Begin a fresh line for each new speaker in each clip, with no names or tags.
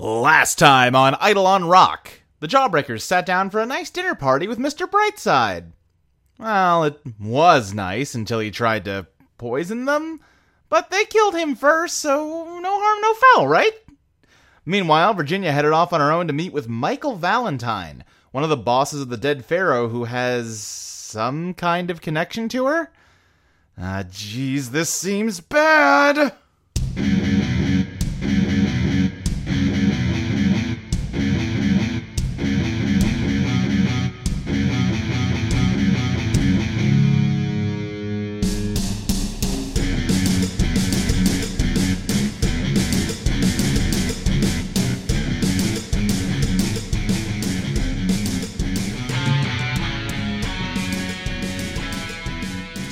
Last time on Eidolon Rock, the Jawbreakers sat down for a nice dinner party with Mr. Brightside. Well, it was nice until he tried to poison them, but they killed him first, so no harm, no foul, right? Meanwhile, Virginia headed off on her own to meet with Michael Valentine, one of the bosses of the dead pharaoh who has some kind of connection to her. Ah, jeez, this seems bad.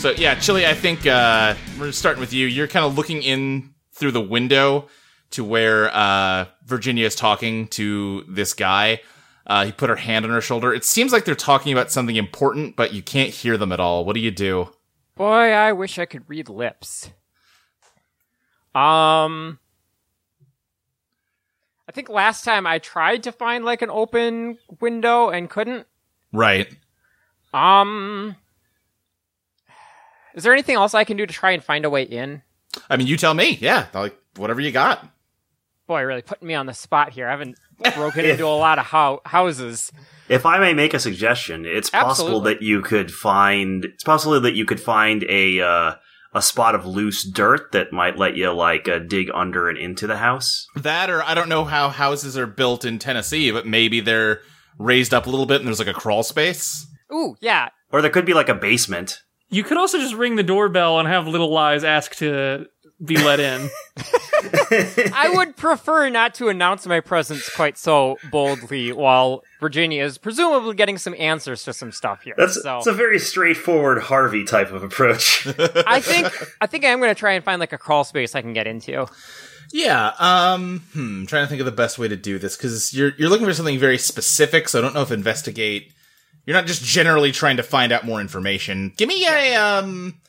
So yeah, Chili, I think uh, we're starting with you. You're kind of looking in through the window to where uh, Virginia is talking to this guy. Uh, he put her hand on her shoulder. It seems like they're talking about something important, but you can't hear them at all. What do you do?
Boy, I wish I could read lips. Um, I think last time I tried to find like an open window and couldn't.
Right.
Um, is there anything else I can do to try and find a way in?
I mean, you tell me. Yeah, like whatever you got.
Boy, really putting me on the spot here. I haven't broken into a lot of ho- houses.
If I may make a suggestion, it's possible that you could find it's possible that you could find a uh, a spot of loose dirt that might let you like uh, dig under and into the house.
That, or I don't know how houses are built in Tennessee, but maybe they're raised up a little bit and there's like a crawl space.
Ooh, yeah.
Or there could be like a basement.
You could also just ring the doorbell and have Little Lies ask to be let in.
I would prefer not to announce my presence quite so boldly while Virginia is presumably getting some answers to some stuff here.
That's
so
that's a very straightforward Harvey type of approach.
I think I think I'm going to try and find like a crawl space I can get into.
Yeah. Um. Hmm. Trying to think of the best way to do this because you're you're looking for something very specific. So I don't know if investigate. You're not just generally trying to find out more information. Give me a um.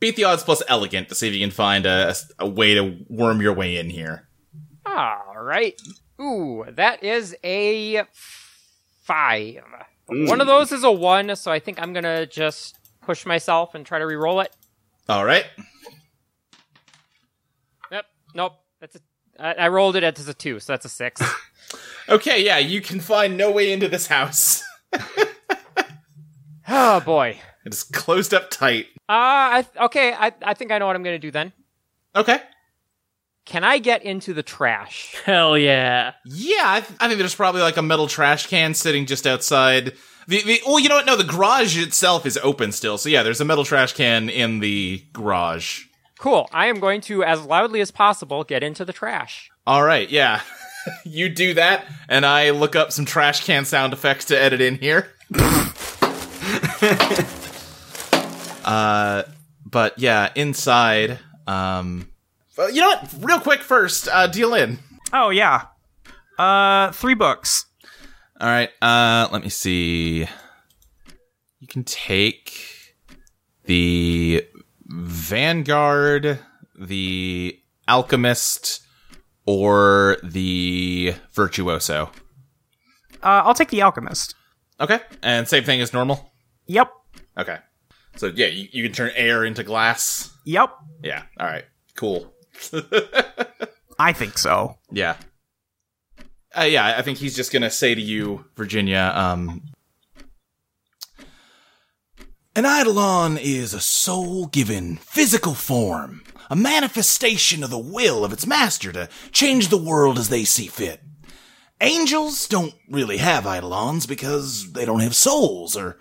Beat the odds plus elegant to see if you can find a, a way to worm your way in here.
All right. Ooh, that is a five. One of those is a one, so I think I'm going to just push myself and try to re-roll it.
All right.
Yep. Nope. That's a. I, I rolled it as a two, so that's a six.
Okay. Yeah. You can find no way into this house.
oh boy.
It is closed up tight.
Uh, I okay. I I think I know what I'm going to do then.
Okay.
Can I get into the trash?
Hell yeah.
Yeah, I, th- I think there's probably like a metal trash can sitting just outside. The, the oh, you know what? No, the garage itself is open still. So yeah, there's a metal trash can in the garage.
Cool. I am going to, as loudly as possible, get into the trash.
All right, yeah. you do that, and I look up some trash can sound effects to edit in here. uh, but yeah, inside. Um, you know what? Real quick, first, uh, deal in.
Oh yeah. Uh, three books.
All right. Uh, let me see. You can take the Vanguard, the Alchemist, or the Virtuoso.
Uh, I'll take the Alchemist.
Okay. And same thing as normal.
Yep.
Okay. So yeah, you, you can turn air into glass.
Yep.
Yeah. All right. Cool.
I think so.
Yeah. Uh, yeah, I think he's just gonna say to you, Virginia, um, an eidolon is a soul-given physical form, a manifestation of the will of its master to change the world as they see fit. Angels don't really have eidolons because they don't have souls, or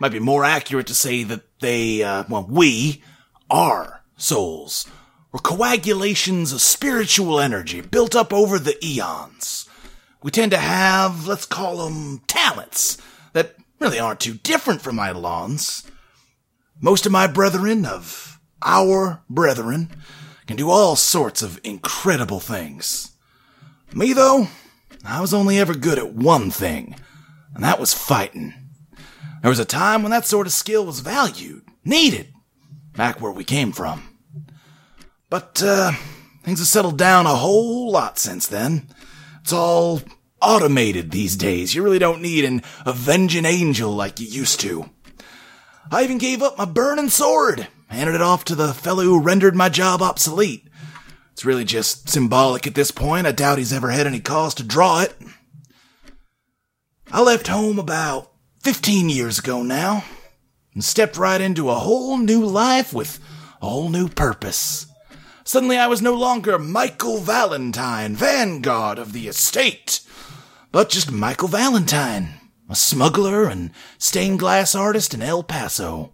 might be more accurate to say that they, uh, well, we are souls, or coagulations of spiritual energy built up over the eons. We tend to have, let's call them talents that really aren't too different from eidolons. Most of my brethren of our brethren can do all sorts of incredible things. Me though, I was only ever good at one thing, and that was fighting. There was a time when that sort of skill was valued, needed, back where we came from. But, uh, things have settled down a whole lot since then. It's all automated these days. You really don't need an avenging angel like you used to. I even gave up my burning sword, handed it off to the fellow who rendered my job obsolete. It's really just symbolic at this point. I doubt he's ever had any cause to draw it. I left home about 15 years ago now and stepped right into a whole new life with a whole new purpose. Suddenly I was no longer Michael Valentine, vanguard of the estate, but just Michael Valentine, a smuggler and stained glass artist in El Paso.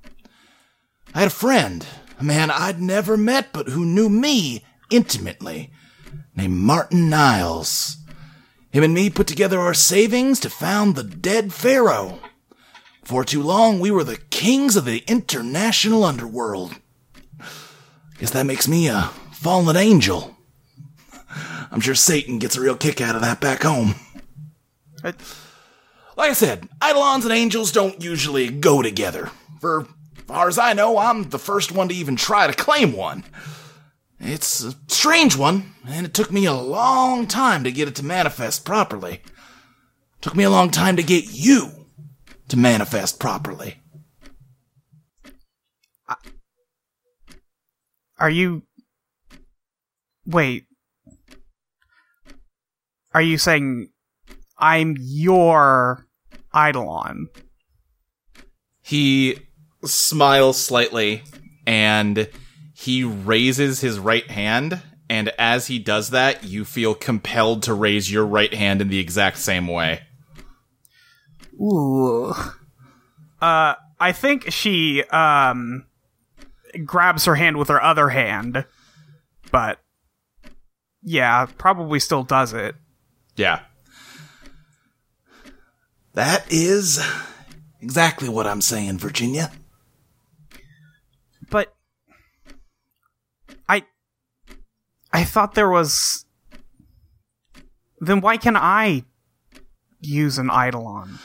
I had a friend, a man I'd never met but who knew me intimately, named Martin Niles. Him and me put together our savings to found the Dead Pharaoh. For too long, we were the kings of the international underworld. Guess that makes me a fallen angel. I'm sure Satan gets a real kick out of that back home. Like I said, Eidolons and angels don't usually go together. For far as I know, I'm the first one to even try to claim one. It's a strange one, and it took me a long time to get it to manifest properly. took me a long time to get you to manifest properly.
Are you. Wait. Are you saying I'm your Eidolon?
He smiles slightly and he raises his right hand. And as he does that, you feel compelled to raise your right hand in the exact same way.
Ooh. Uh, I think she, um, grabs her hand with her other hand, but yeah, probably still does it.
Yeah.
That is exactly what I'm saying, Virginia.
But I I thought there was then why can I use an eidolon?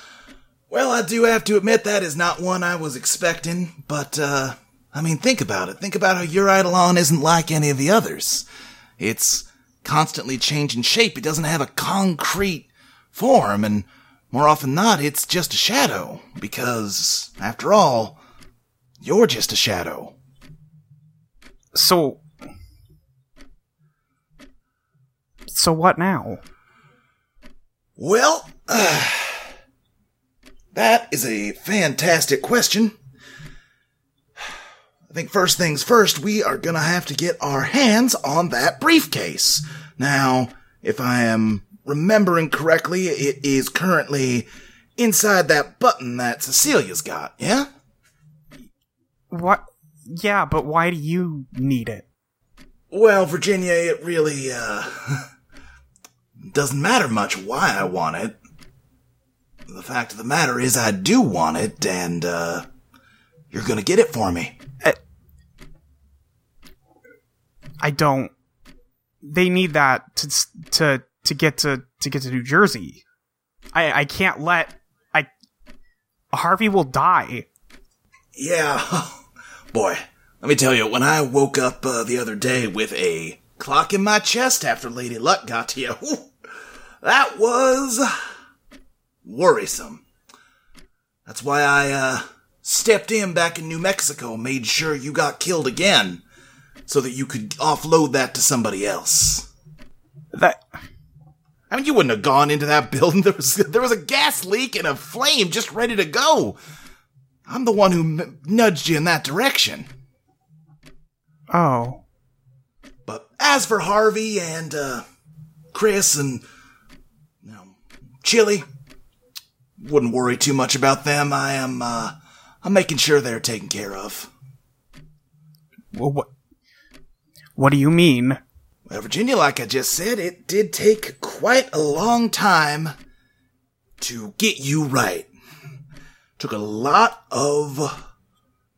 Well, I do have to admit that is not one I was expecting, but, uh, I mean, think about it. Think about how your Eidolon isn't like any of the others. It's constantly changing shape. It doesn't have a concrete form, and more often than not, it's just a shadow, because, after all, you're just a shadow.
So So what now?
Well, that is a fantastic question. I think first things first, we are gonna have to get our hands on that briefcase. Now, if I am remembering correctly, it is currently inside that button that Cecilia's got, yeah?
What yeah, but why do you need it?
Well, Virginia, it really, uh, doesn't matter much why I want it. The fact of the matter is I do want it, and, uh, you're gonna get it for me.
I don't. They need that to to to get to to get to New Jersey. I I can't let I Harvey will die.
Yeah. Boy, let me tell you, when I woke up uh, the other day with a clock in my chest after Lady Luck got to you, whew, that was worrisome. That's why I uh, stepped in back in New Mexico, made sure you got killed again, so that you could offload that to somebody else.
That
I mean, you wouldn't have gone into that building. There was there was a gas leak and a flame just ready to go. I'm the one who m- nudged you in that direction.
oh
But as for Harvey and uh, Chris and you know, Chili, wouldn't worry too much about them. I am uh, I'm making sure they're taken care of.
well, what what do you mean?
Well, Virginia, like I just said, it did take quite a long time to get you right. Took a lot of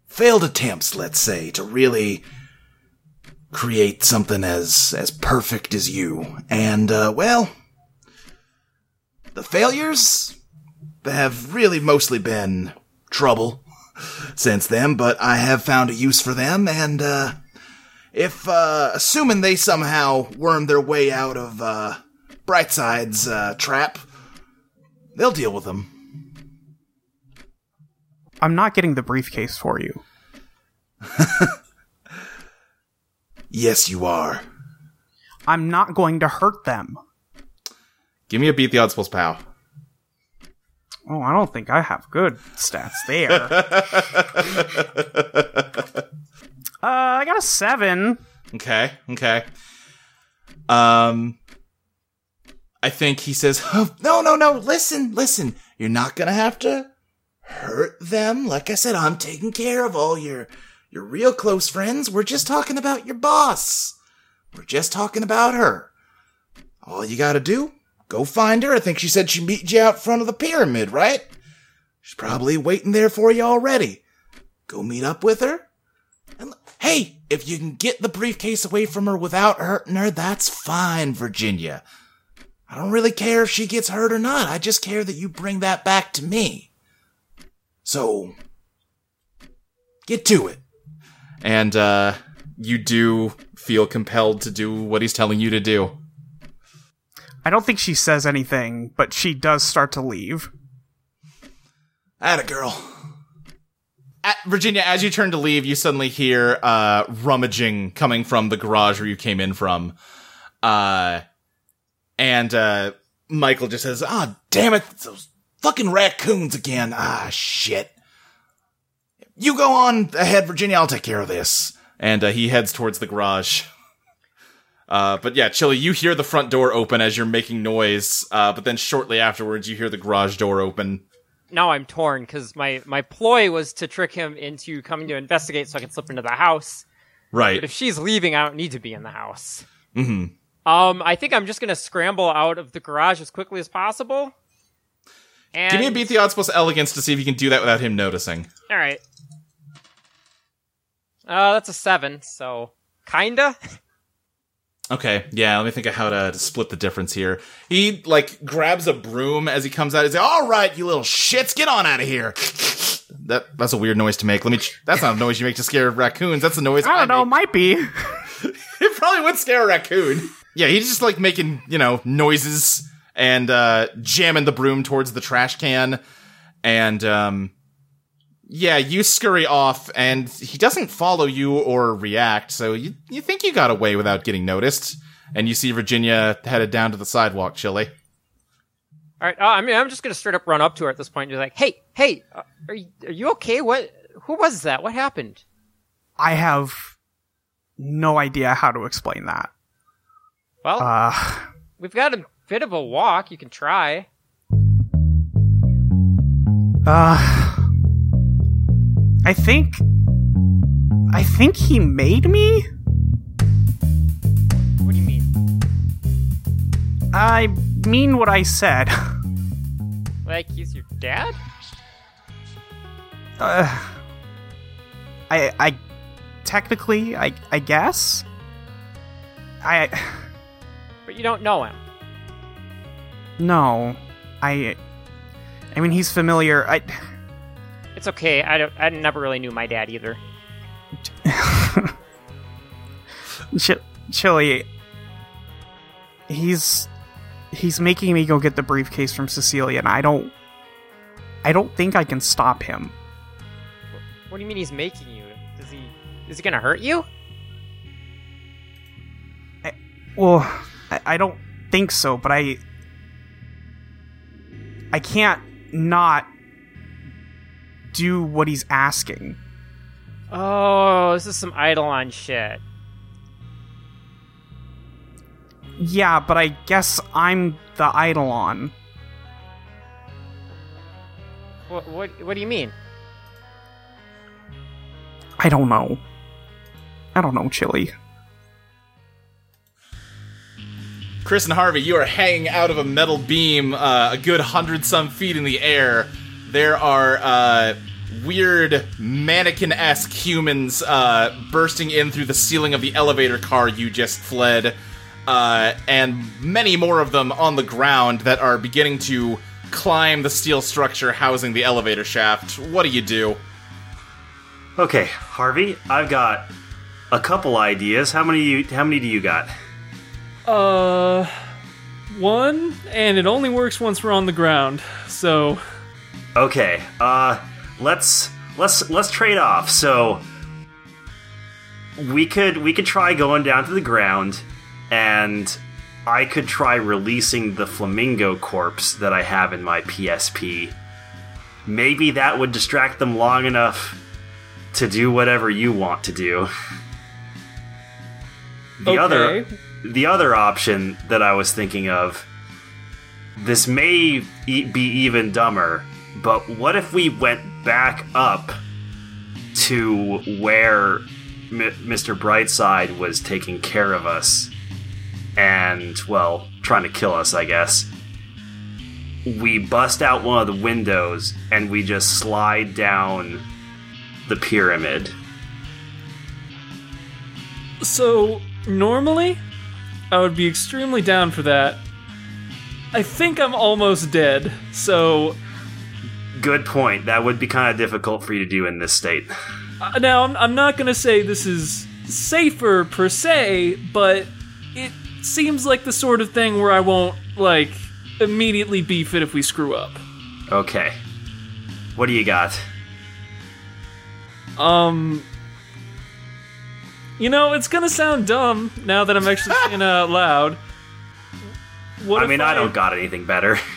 failed attempts, let's say, to really create something as as perfect as you. And uh, well, the failures have really mostly been trouble since then, but I have found a use for them and uh if uh assuming they somehow worm their way out of uh
Brightside's uh, trap. They'll deal with them.
I'm not getting the briefcase for you.
Yes, you are.
I'm not going to hurt them.
Give me a beat the odds plus pow.
Oh, I don't think I have good stats there. uh, I got a seven.
Okay, okay. Um, I think he says, "Oh,
No, no, no. Listen, listen. You're not gonna have to hurt them. Like I said, I'm taking care of all your your real close friends. We're just talking about your boss. We're just talking about her. All you gotta do, go find her. I think she said she'd meet you out front of the pyramid, right? She's probably waiting there for you already. Go meet up with her. And hey, if you can get the briefcase away from her without hurting her, that's fine, Virginia. I don't really care if she gets hurt or not. I just care that you bring that back to me. So, get to it.
and uh, you do feel compelled to do what he's telling you to do.
I don't think she says anything, but she does start to leave.
At a girl.
At, Virginia, as you turn to leave, you suddenly hear uh, rummaging coming from the garage where you came in from. Uh, and uh, Michael just says,
Ah, damn it. Those fucking raccoons again. Ah, shit. You go on ahead, Virginia. I'll take care of this.
and uh, he heads towards the garage. Uh, but yeah, Chili, you hear the front door open as you're making noise, uh, but then shortly afterwards, you hear the garage door open.
Now I'm torn because my my ploy was to trick him into coming to investigate so I can slip into the house.
Right.
But if she's leaving, I don't need to be in the house.
hmm
Um, I think I'm just gonna scramble out of the garage as quickly as possible. And
Give me a beat the odds plus elegance to see if you can do that without him noticing.
All right. Uh, that's a seven. So kinda.
Okay, yeah, let me think of how to split the difference here. He, like, grabs a broom as he comes out. He's like,
All right, you little shits, get on out of here.
that, that's a weird noise to make. Let me, ch- that's not a noise you make to scare raccoons. That's a noise
I don't know,
make.
might be.
It probably would scare a raccoon. Yeah, he's just like making, you know, noises and uh jamming the broom towards the trash can. And um yeah, you scurry off and he doesn't follow you or react, so you you think you got away without getting noticed. And you see Virginia headed down to the sidewalk, Chili.
All right. Uh, I mean, I'm just gonna straight up run up to her at this point and be like, "Hey, hey, uh, are you, are you okay? What? Who was that? What happened?"
I have no idea how to explain that.
Well,
Uh,
we've got a bit of a walk. You can try.
uh, I think, I think he made me.
What do you mean?
I mean what I said.
Like he's your dad?
Uh, I, I, technically, I, I guess. I,
But you don't know him.
no, I, I mean he's familiar. I,
It's okay. I don't. I never really knew my dad either.
Ch- Chili, he's he's making me go get the briefcase from Cecilia, and I don't, I don't think I can stop him.
What do you mean he's making you? Does he? Is he gonna hurt you?
Well, I, I don't think so, but I, I can't not do what he's asking.
Oh, this is some Eidolon shit.
Yeah, but I guess I'm the Eidolon.
What? What? What do you mean?
I don't know. I don't know, Chili.
Chris and Harvey, you are hanging out of a metal beam uh, a good hundred some feet in the air. There are uh, weird mannequin esque humans uh, bursting in through the ceiling of the elevator car you just fled, uh, and many more of them on the ground that are beginning to climb the steel structure housing the elevator shaft. What do you do?
Okay, Harvey, I've got a couple ideas. How many you how many do you got?
Uh, one, and it only works once we're on the ground. So
Okay, uh, let's let's let's trade off. So we could we could try going down to the ground, and I could try releasing the flamingo corpse that I have in my PSP. Maybe that would distract them long enough to do whatever you want to do. The other the other option that I was thinking of this may e- be even dumber, but what if we went back up to where M- Mr. Brightside was taking care of us and, well, trying to kill us, I guess? We bust out one of the windows and we just slide down the pyramid.
So, normally, I would be extremely down for that. I think I'm almost dead, so
Good point. That would be kind of difficult for you to do in this state.
uh, now I'm, I'm not gonna say this is safer per se, but it seems like the sort of thing where I won't, like, immediately beef it if we screw up.
Okay. What do you got?
Um. You know, it's gonna sound dumb now that I'm actually saying it out loud. What
I mean, I don't got anything better.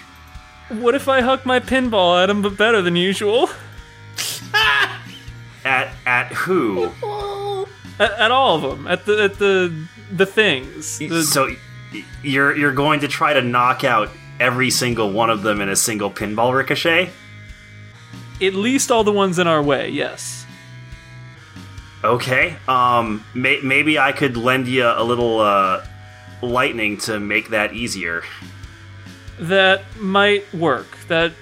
What if I huck my pinball at him, but better than usual?
At at who?
At, at all of them, at the at the the things. The-
so you're you're going to try to knock out every single one of them in a single pinball ricochet?
at least all the ones in our way. Yes.
Okay. Um. May, maybe I could lend you a little uh, lightning to make that easier.
That might work. That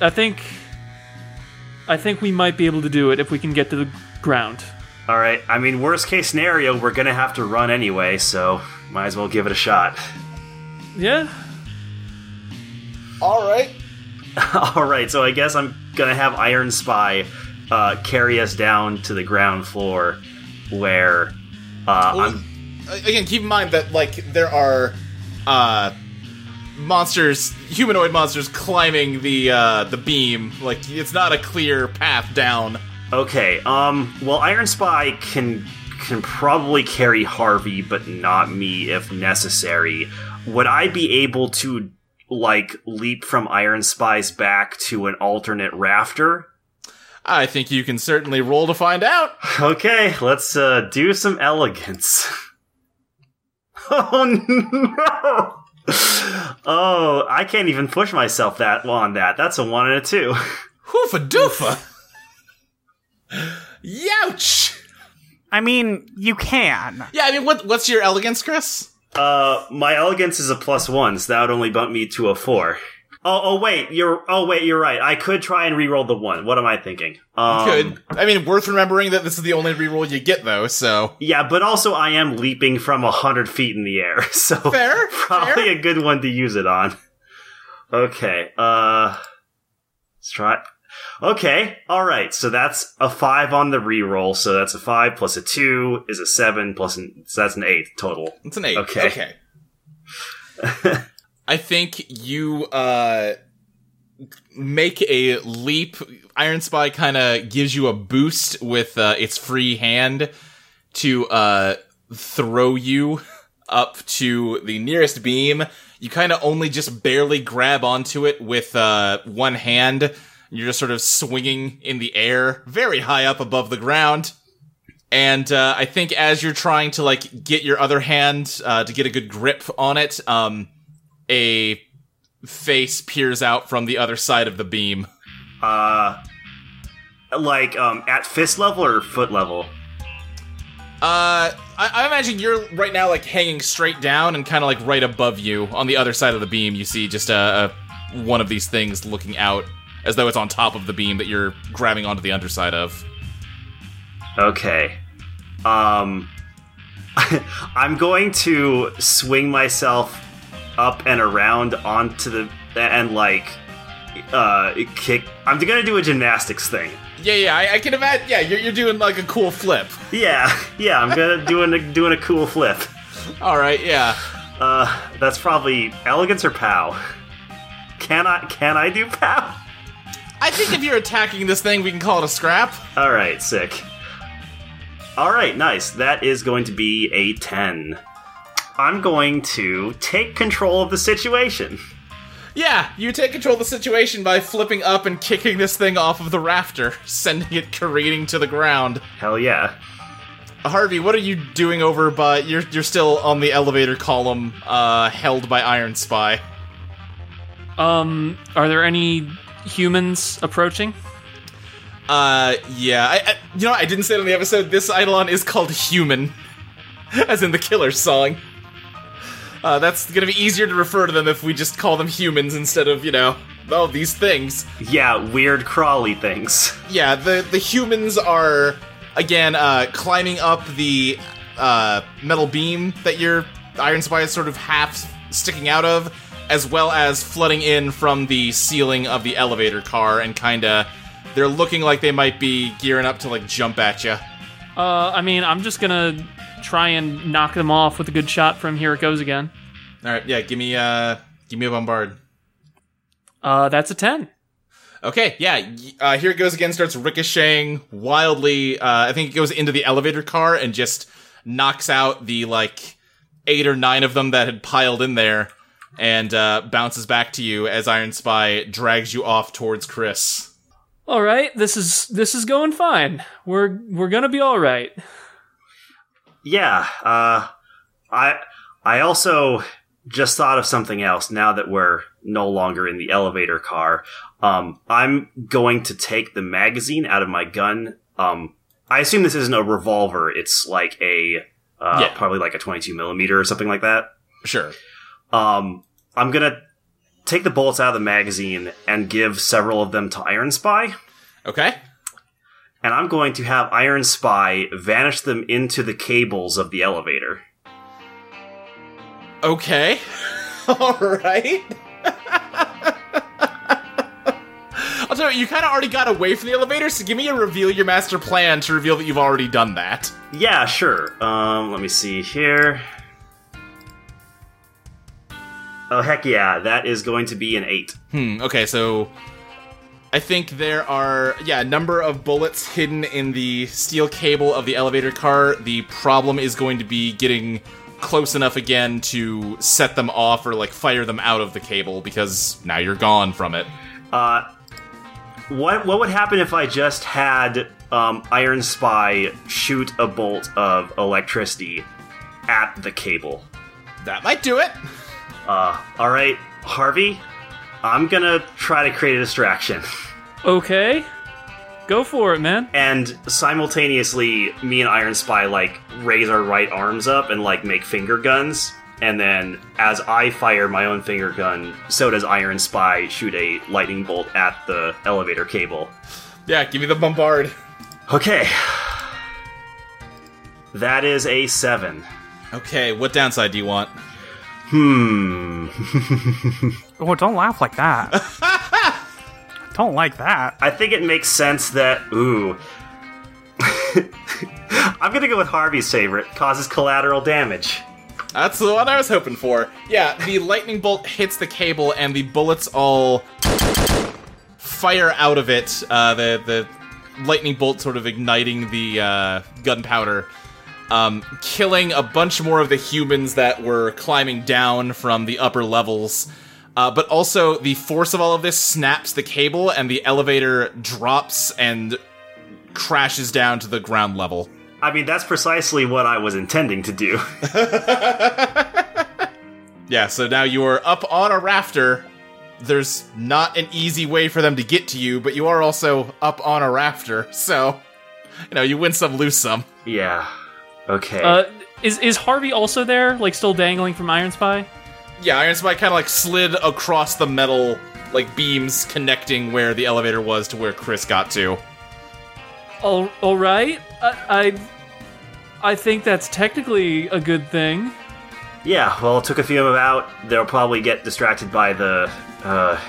I think I think we might be able to do it if we can get to the ground.
All right. I mean, worst case scenario, we're gonna have to run anyway, so might as well give it a shot.
Yeah.
All right.
All right. So I guess I'm gonna have Iron Spy uh, carry us down to the ground floor, where uh,
Well,
I'm
again, keep in mind that like there are uh monsters, humanoid monsters climbing the uh the beam. Like it's not a clear path down.
Okay, um, well, Iron Spy can can probably carry Harvey, but not me if necessary. Would I be able to like leap from Iron Spy's back to an alternate rafter?
I think you can certainly roll to find out.
Okay, let's uh, do some elegance. oh no! Oh, I can't even push myself that well on that. That's a one and a two.
Hoofa doofa. Youch.
I mean, you can.
Yeah, I mean, what what's your elegance, Chris?
Uh, my elegance is a plus one, so that would only bump me to a four. Oh, oh wait, you're. Oh wait, you're right. I could try and re-roll the one. What am I thinking? Um,
Good. I mean, worth remembering that this is the only reroll you get, though. So
Yeah, but also I am leaping from a hundred feet in the air, so
Fair,
probably
fair.
a good one to use it on. Okay, uh, let's try. Okay, all right. So that's a five on the re-roll. So that's a five plus a two is a seven plus an, so that's an eight total.
it's an eight.
Okay.
Okay. I think you uh make a leap. Iron Spy kind of gives you a boost with uh, its free hand to uh throw you up to the nearest beam. You kind of only just barely grab onto it with uh one hand. You're just sort of swinging in the air, very high up above the ground. And uh, I think as you're trying to like get your other hand uh, to get a good grip on it, um, a face peers out from the other side of the beam.
Uh, like um at fist level or foot level.
Uh, I, I imagine you're right now like hanging straight down and kind of like right above you on the other side of the beam. You see just a, a one of these things looking out as though it's on top of the beam that you're grabbing onto the underside of.
Okay. Um I'm going to swing myself up and around onto the and like uh kick I'm gonna do a gymnastics thing.
Yeah, yeah, I, I can imagine. Yeah, you're, you're doing like a cool flip.
Yeah, yeah, I'm gonna doing a doing a cool flip.
All right, yeah.
Uh, that's probably elegance or pow. Can I can I do pow?
I think if you're attacking this thing, we can call it a scrap.
All right, sick. All right, nice. That is going to be a 10. I'm going to take control of the situation.
Yeah, you take control of the situation by flipping up and kicking this thing off of the rafter, sending it careening to the ground.
Hell yeah.
Harvey, what are you doing over by you're you're still on the elevator column uh held by Iron Spy.
Um, are there any humans approaching?
Uh yeah, I, I you know I didn't say it on the episode this Eidolon is called Human as in the killer song. Uh, that's gonna be easier to refer to them if we just call them humans instead of, you know, oh, these things.
Yeah, weird crawly things.
Yeah, the the humans are again uh, climbing up the uh, metal beam that your Iron Spy is sort of half sticking out of, as well as flooding in from the ceiling of the elevator car, and kind of they're looking like they might be gearing up to like jump at you.
Uh, I mean, I'm just gonna try and knock them off with a good shot from Here It Goes Again.
All right, yeah, give me uh, give me a bombard.
Uh, that's a 10.
Okay, yeah. Uh, here it goes again. Starts ricocheting wildly. Uh, I think it goes into the elevator car and just knocks out the like eight or nine of them that had piled in there, and uh, bounces back to you as Iron Spy drags you off towards Chris.
All right, this is this is going fine. We're we're gonna be all right.
Yeah, uh, I I also just thought of something else now that we're no longer in the elevator car. Um, I'm going to take the magazine out of my gun. Um, I assume this isn't a revolver. It's like a, uh,
Yeah.
probably like a 22 millimeter or something like that.
Sure.
Um, I'm gonna take the bullets out of the magazine and give several of them to Iron Spy.
Okay.
And I'm going to have Iron Spy vanish them into the cables of the elevator.
Okay. All right. I'll tell you, you kind of already got away from the elevator, so give me a reveal your master plan to reveal that you've already done that.
Yeah, sure. Um, let me see here. Oh heck yeah, that is going to be an eight.
Hmm, okay, so I think there are yeah, a number of bullets hidden in the steel cable of the elevator car. The problem is going to be getting close enough again to set them off or like fire them out of the cable because now you're gone from it.
Uh, what what would happen if I just had um, Iron Spy shoot a bolt of electricity at the cable?
That might do it.
Uh, all right, Harvey, I'm gonna try to create a distraction.
Okay, go for it, man.
and simultaneously me and iron spy like raise our right arms up and like make finger guns and then as i fire my own finger gun so does iron spy shoot a lightning bolt at the elevator cable
Yeah, give me the bombard.
okay that is a seven
Okay, what downside do you want?
Hmm
Oh, don't laugh like that. don't like that.
i think it makes sense that ooh i'm gonna go with harvey's favorite causes collateral damage
That's the one I was hoping for. Yeah, the lightning bolt hits the cable, and the bullets all fire out of it. Uh, the the lightning bolt sort of igniting the uh, gunpowder, um, killing a bunch more of the humans that were climbing down from the upper levels. Uh, but also, the force of all of this snaps the cable, and the elevator drops and crashes down to the ground level.
i mean that's precisely what i was intending to do
Yeah, so now you are up on a rafter. There's not an easy way for them to get to you, but you are also up on a rafter, so you know, you win some, lose some.
Yeah. Okay.
Uh, is is Harvey also there, like still dangling from Iron Spy?
Yeah, Iron Spy kind of like slid across the metal like beams connecting where the elevator was to where Chris got to.
All all right. I, I I think that's technically a good thing.
yeah. Well, it took a few of them out. They'll probably get distracted by the uh,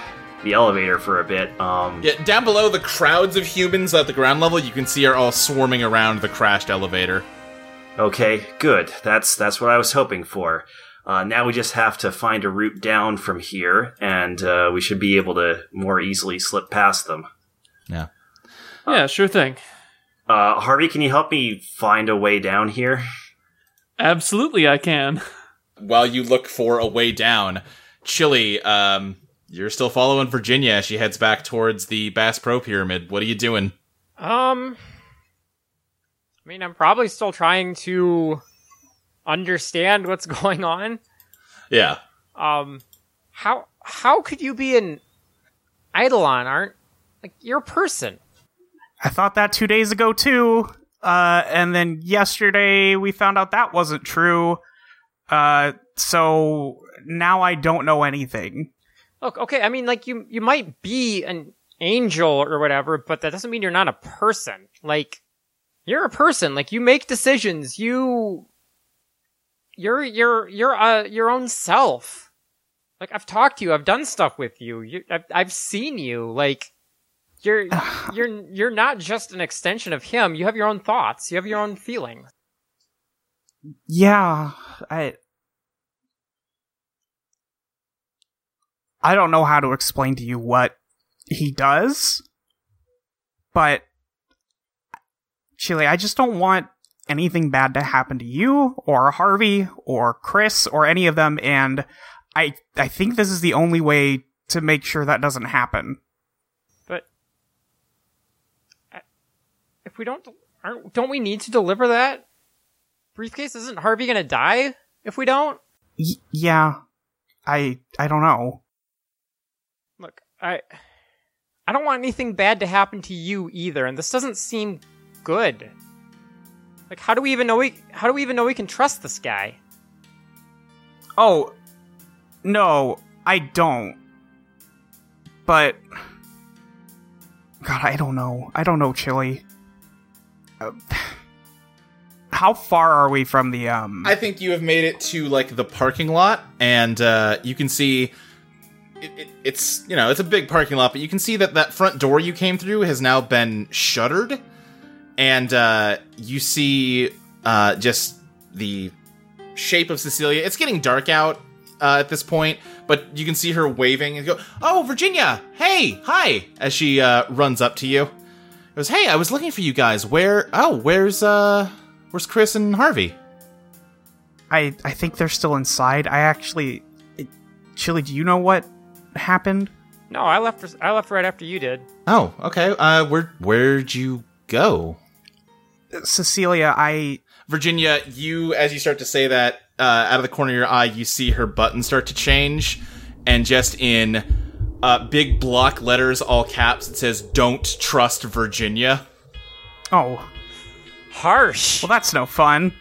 the elevator for a bit. Um.
Yeah, down below the crowds of humans at the ground level you can see are all swarming around the crashed elevator.
Okay. Good. That's that's what I was hoping for. Uh, now we just have to find a route down from here, and uh, we should be able to more easily slip past them.
Yeah.
Yeah, sure thing.
Uh, Harvey, can you help me find a way down here?
Absolutely, I can.
While you look for a way down, Chili, um, you're still following Virginia as she heads back towards the Bass Pro Pyramid. What are you doing?
Um, I mean, I'm probably still trying to understand what's going on.
Yeah.
Um, how how could you be an Eidolon? Aren't like you're a person.
I thought that two days ago too. Uh, and then yesterday we found out that wasn't true. Uh, so now I don't know anything.
Look, okay, I mean, like you you might be an angel or whatever, but that doesn't mean you're not a person. Like you're a person. Like you make decisions. You you're you're you're uh your own self. Like I've talked to you. I've done stuff with you. you I've, I've seen you. Like you're you're you're not just an extension of him. You have your own thoughts. You have your own feelings.
Yeah, I. I don't know how to explain to you what he does, but Chili, I just don't want anything bad to happen to you or Harvey or Chris or any of them, and I I think this is the only way to make sure that doesn't happen.
But if we don't, aren't, don't we need to deliver that briefcase? Isn't Harvey gonna die if we don't?
Y- yeah, I I don't know.
Look, I, I don't want anything bad to happen to you either, and this doesn't seem good. Like, how do we even know we? How do we even know we can trust this guy?
Oh, no, I don't. But. God, I don't know. I don't know, Chili. Uh, how far are we from the, um.
I think you have made it to like the parking lot, and uh, you can see it, it, it's you know it's a big parking lot, but you can see that that front door you came through has now been shuttered, and uh, you see uh, just the shape of Cecilia. It's getting dark out uh, at this point, but you can see her waving and go, "Oh, Virginia! Hey, hi!" As she uh, runs up to you, it goes, "Hey, I was looking for you guys. Where? Oh, where's uh, where's Chris and Harvey?"
I, I think they're still inside. I actually. Chili, do you know what happened?
No, I left. I left right after you did.
Oh, okay. Uh, where where'd you go,
Cecilia, I.
Virginia? You, as you start to say that, uh, out of the corner of your eye, you see her button start to change, and just in uh, big block letters, all caps, it says "Don't trust Virginia."
Oh,
Harsh.
well, that's no fun.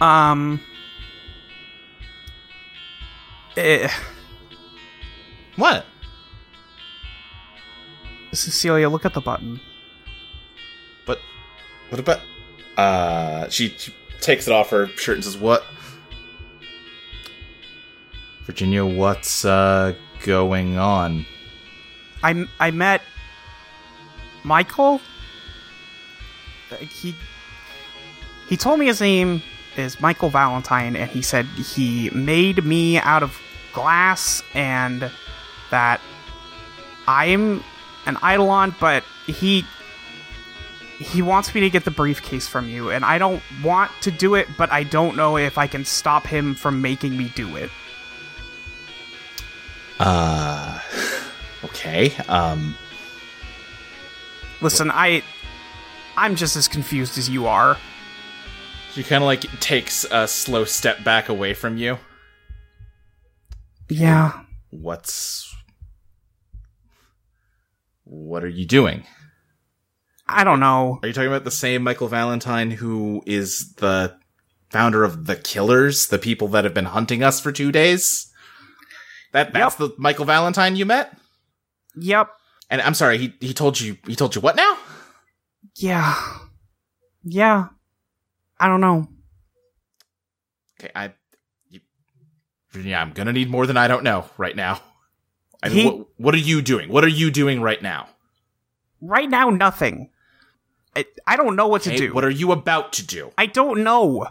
Um. Eh,
What?
Cecilia, look at the button.
But what about? Uh, she, she takes it off her shirt and says, "What?" Virginia, what's uh going on?
I I met Michael. He he told me his name is Michael Valentine, and he said he made me out of glass, and that I'm an Eidolon, but he he wants me to get the briefcase from you, and I don't want to do it, but I don't know if I can stop him from making me do it.
Uh, okay. Um,
Listen, I I'm just as confused as you are.
she kind of like takes a slow step back away from you.
Yeah.
What's what are you doing?
I don't know.
Are you talking about the same Michael Valentine who is the founder of the Killers, the people that have been hunting us for two days? That that's the Michael Valentine you met?
Yep.
And I'm sorry, he he told you he told you what now?
Yeah. Yeah. I don't know.
Okay, I you, Virginia, I'm gonna need more than I don't know right now. I mean,
He-
what, what are you doing? What are you doing right now?
Right now, nothing. I, I don't know what to
Okay,
do.
What are you about to do?
I don't know.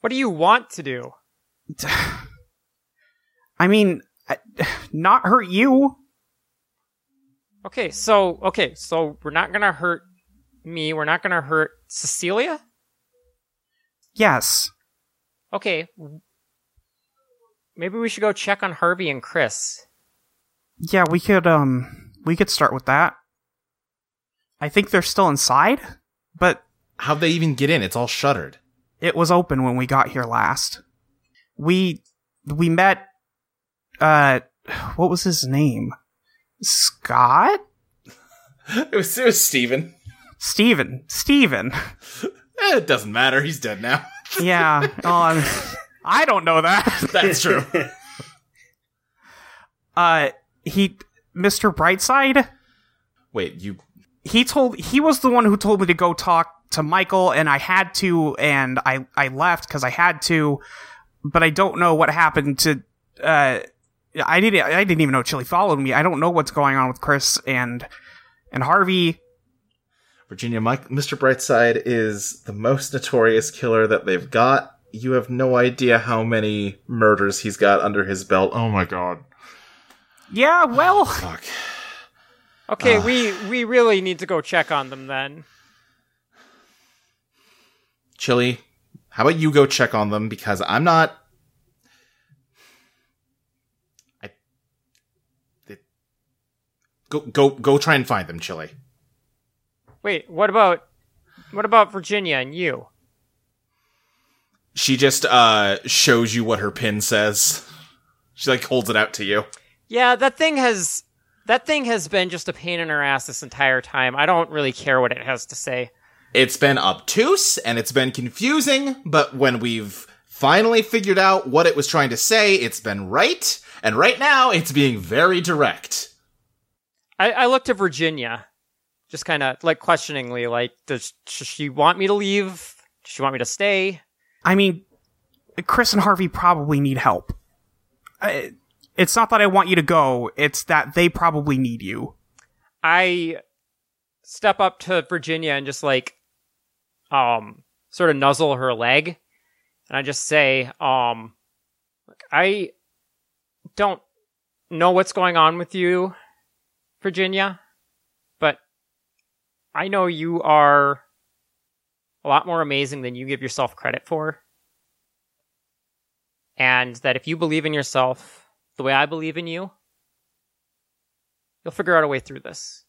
What do you want to do?
I mean, not hurt you.
Okay, so okay, so we're not gonna hurt me. We're not gonna hurt Cecilia.
Yes.
Okay, maybe we should go check on Harvey and Chris.
Yeah, we could um we could start with that. I think they're still inside, but
How'd they even get in? It's all shuttered.
it was open when we got here last. We we met uh what was his name? Scott?
It was, it was Steven.
Steven. Steven.
Eh, it doesn't matter. He's dead now.
Yeah. Um I don't know that.
That's true.
Uh he Mr. Brightside
Wait, you.
he told he was the one who told me to go talk to Michael and I had to and I I left cuz I had to but I don't know what happened to uh I didn't I didn't even know Chili followed me. I don't know what's going on with Chris and and Harvey.
Virginia, Mike, Mr. Brightside is the most notorious killer that they've got. You have no idea how many murders he's got under his belt. Oh my god.
Yeah, well,
Fuck.
Okay, we we really need to go check on them then.
Chili, how about you go check on them because I'm not. I. it- Go go go! Try and find them, Chili.
Wait, what about what about Virginia and you?
She just uh shows you what her pin says. She like holds it out to you.
Yeah, that thing has that thing has been just a pain in her ass this entire time. I don't really care what it has to say.
It's been obtuse and it's been confusing, but when we've finally figured out what it was trying to say, it's been right. And right now, it's being very direct.
I, I look to Virginia, just kind of like questioningly, like, does does she want me to leave? Does she want me to stay?
I mean Chris and Harvey probably need help. I, it's not that I want you to go, it's that they probably need you.
I step up to Virginia and just like, um, sort of nuzzle her leg, and I just say, um, I don't know what's going on with you, Virginia, but I know you are a lot more amazing than you give yourself credit for. And that if you believe in yourself the way I believe in you, you'll figure out a way through this.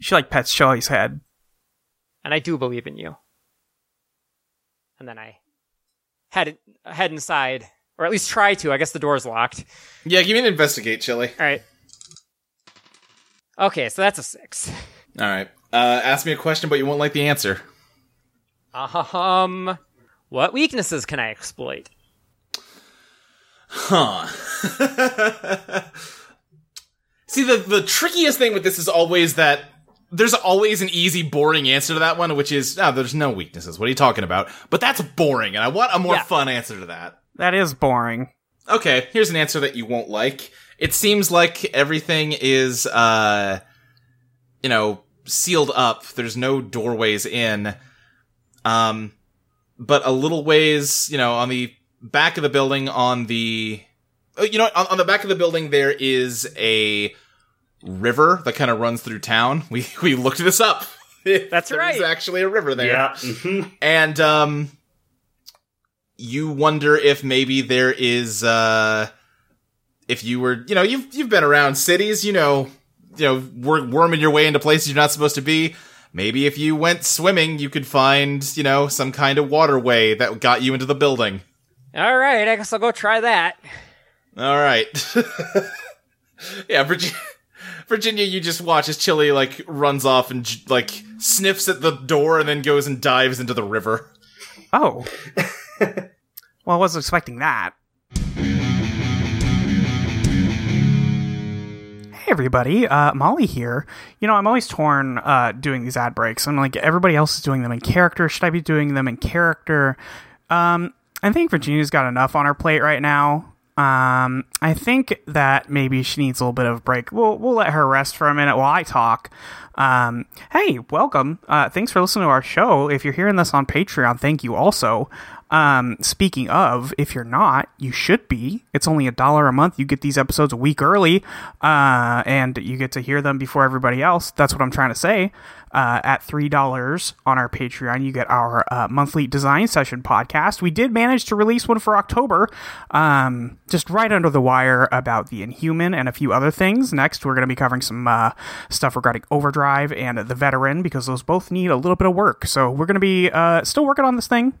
She like pets Chili's head.
and I do believe in you. And then I head head inside, or at least try to. I guess the door's locked.
Yeah, give me an investigate, Chili.
All right. Okay, so that's a six.
All right. Uh, ask me a question, but you won't like the answer.
Um, what weaknesses can I exploit?
Huh. See, the, the trickiest thing with this is always that there's always an easy, boring answer to that one, which is, oh, there's no weaknesses. What are you talking about? But that's boring, and I want a more
Yeah.
fun answer to that.
That is boring.
Okay, here's an answer that you won't like. It seems like everything is, uh, you know, sealed up. There's no doorways in. Um, but a little ways, you know, on the back of the building, on the, oh, you know, on, on the back of the building, there is a river that kind of runs through town. We we looked this up.
That's right.
There's actually a river there
Yeah. mhm.
and um you wonder if maybe there is uh if you were you know you've you've been around cities you know you know wor- worming your way into places you're not supposed to be maybe if you went swimming you could find you know some kind of waterway that got you into the building
All right, I guess I'll go try that.
all right yeah virginia Virginia, you just watch as Chili like runs off and like sniffs at the door and then goes and dives into the river.
Oh. well, I wasn't expecting that. Hey everybody, uh, Molly here. You know, I'm always torn uh, doing these ad breaks. I'm like, everybody else is doing them in character. Should I be doing them in character? Um, I think Virginia's got enough on her plate right now. Um, I think that maybe she needs a little bit of break. We'll we'll let her rest for a minute while I talk. Um, hey, welcome. Uh, thanks for listening to our show. If you're hearing this on Patreon, thank you also. Um, speaking of, if you're not, you should be. It's only a dollar a month. You get these episodes a week early, uh, and you get to hear them before everybody else. That's what I'm trying to say. Uh, at three dollars on our Patreon, you get our uh, monthly design session podcast. We did manage to release one for October, um, just right under the wire about the Inhuman and a few other things. Next, we're going to be covering some uh, stuff regarding Overdrive and the Veteran because those both need a little bit of work. So we're going to be uh, still working on this thing.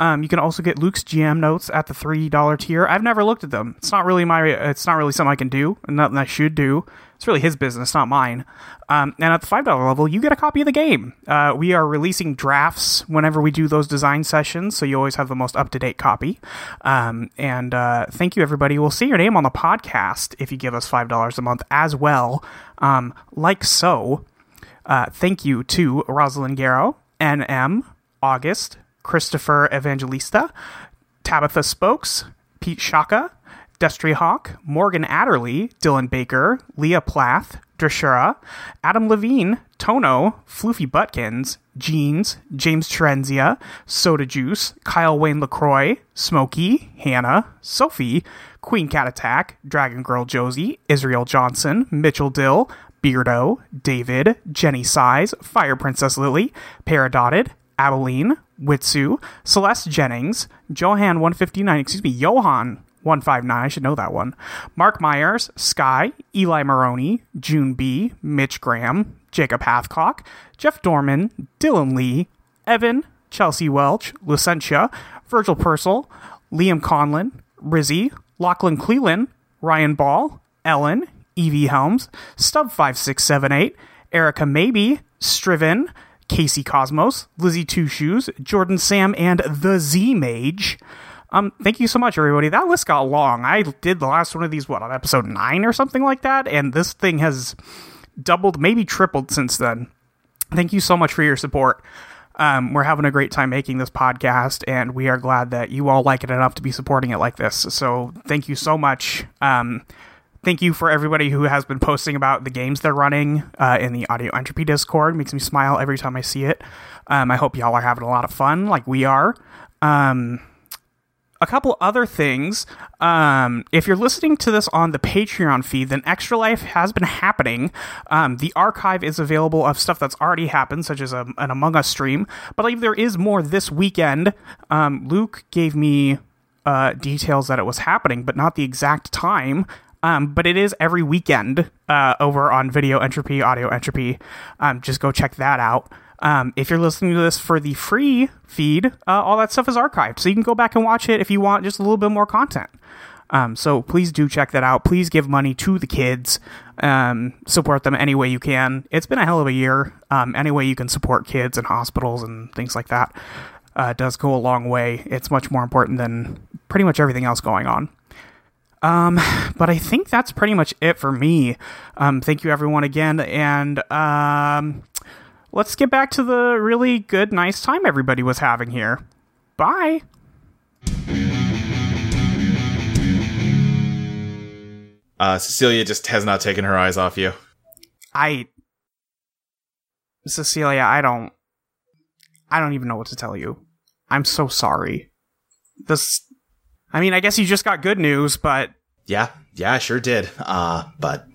Um, you can also get Luke's GM notes at the three dollar tier. I've never looked at them. It's not really my. It's not really something I can do, and nothing I should do. It's really his business, not mine. Um, and at the five dollar level, you get a copy of the game. Uh, we are releasing drafts whenever we do those design sessions, so you always have the most up to date copy. Um, and uh, thank you, everybody. We'll see your name on the podcast if you give us five dollars a month as well, um, like so. Uh, thank you to Rosalind Garrow, NM, August, Christopher Evangelista, Tabitha Spokes, Pete Shaka, Destry Hawk, Morgan Adderley, Dylan Baker, Leah Plath, Drashura, Adam Levine, Tono, Floofy Butkins, Jeans, James Trenzia, Soda Juice, Kyle Wayne LaCroix, Smokey, Hannah, Sophie, Queen Cat Attack, Dragon Girl Josie, Israel Johnson, Mitchell Dill, Beardo, David, Jenny Size, Fire Princess Lily, Paradotted, Abilene, Witsu, Celeste Jennings, Johan 159, excuse me, Johan 159, I should know that one. Mark Myers, Sky, Eli Maroney, June B, Mitch Graham, Jacob Hathcock, Jeff Dorman, Dylan Lee, Evan, Chelsea Welch, Lucentia, Virgil Purcell, Liam Conlon, Rizzy, Lachlan Cleland, Ryan Ball, Ellen, Evie Helms, Stub5678, Erica Maybe, Striven, Casey Cosmos, Lizzie Two Shoes, Jordan Sam, and the Z Mage. Um, thank you so much, everybody. That list got long. I did the last one of these, what, on episode 9 or something like that, and this thing has doubled, maybe tripled since then. Thank you so much for your support. Um, we're having a great time making this podcast, and we are glad that you all like it enough to be supporting it like this. So, thank you so much. Um, thank you for everybody who has been posting about the games they're running uh, in the Audio Entropy Discord. It makes me smile every time I see it. Um, I hope y'all are having a lot of fun, like we are. Um, a couple other things. Um, if you're listening to this on the Patreon feed, then Extra Life has been happening. Um, the archive is available of stuff that's already happened, such as a, an Among Us stream. But there is more this weekend. Um, Luke gave me uh, details that it was happening, but not the exact time. Um, but it is every weekend uh, over on Video Entropy, Audio Entropy. Um, just go check that out. Um, if you're listening to this for the free feed, uh, all that stuff is archived, so you can go back and watch it if you want just a little bit more content. Um, so please do check that out. Please give money to the kids. Um, support them any way you can. It's been a hell of a year. Um, any way you can support kids and hospitals and things like that uh, does go a long way. It's much more important than pretty much everything else going on. Um, but I think that's pretty much it for me. Um, thank you everyone again, and um, let's get back to the really good, nice time everybody was having here. Bye.
Uh, Cecilia just has not taken her eyes off you.
I, Cecilia, I don't, I don't even know what to tell you. I'm so sorry. This, I mean, I guess you just got good news, but
Yeah, yeah, I sure did. Uh, but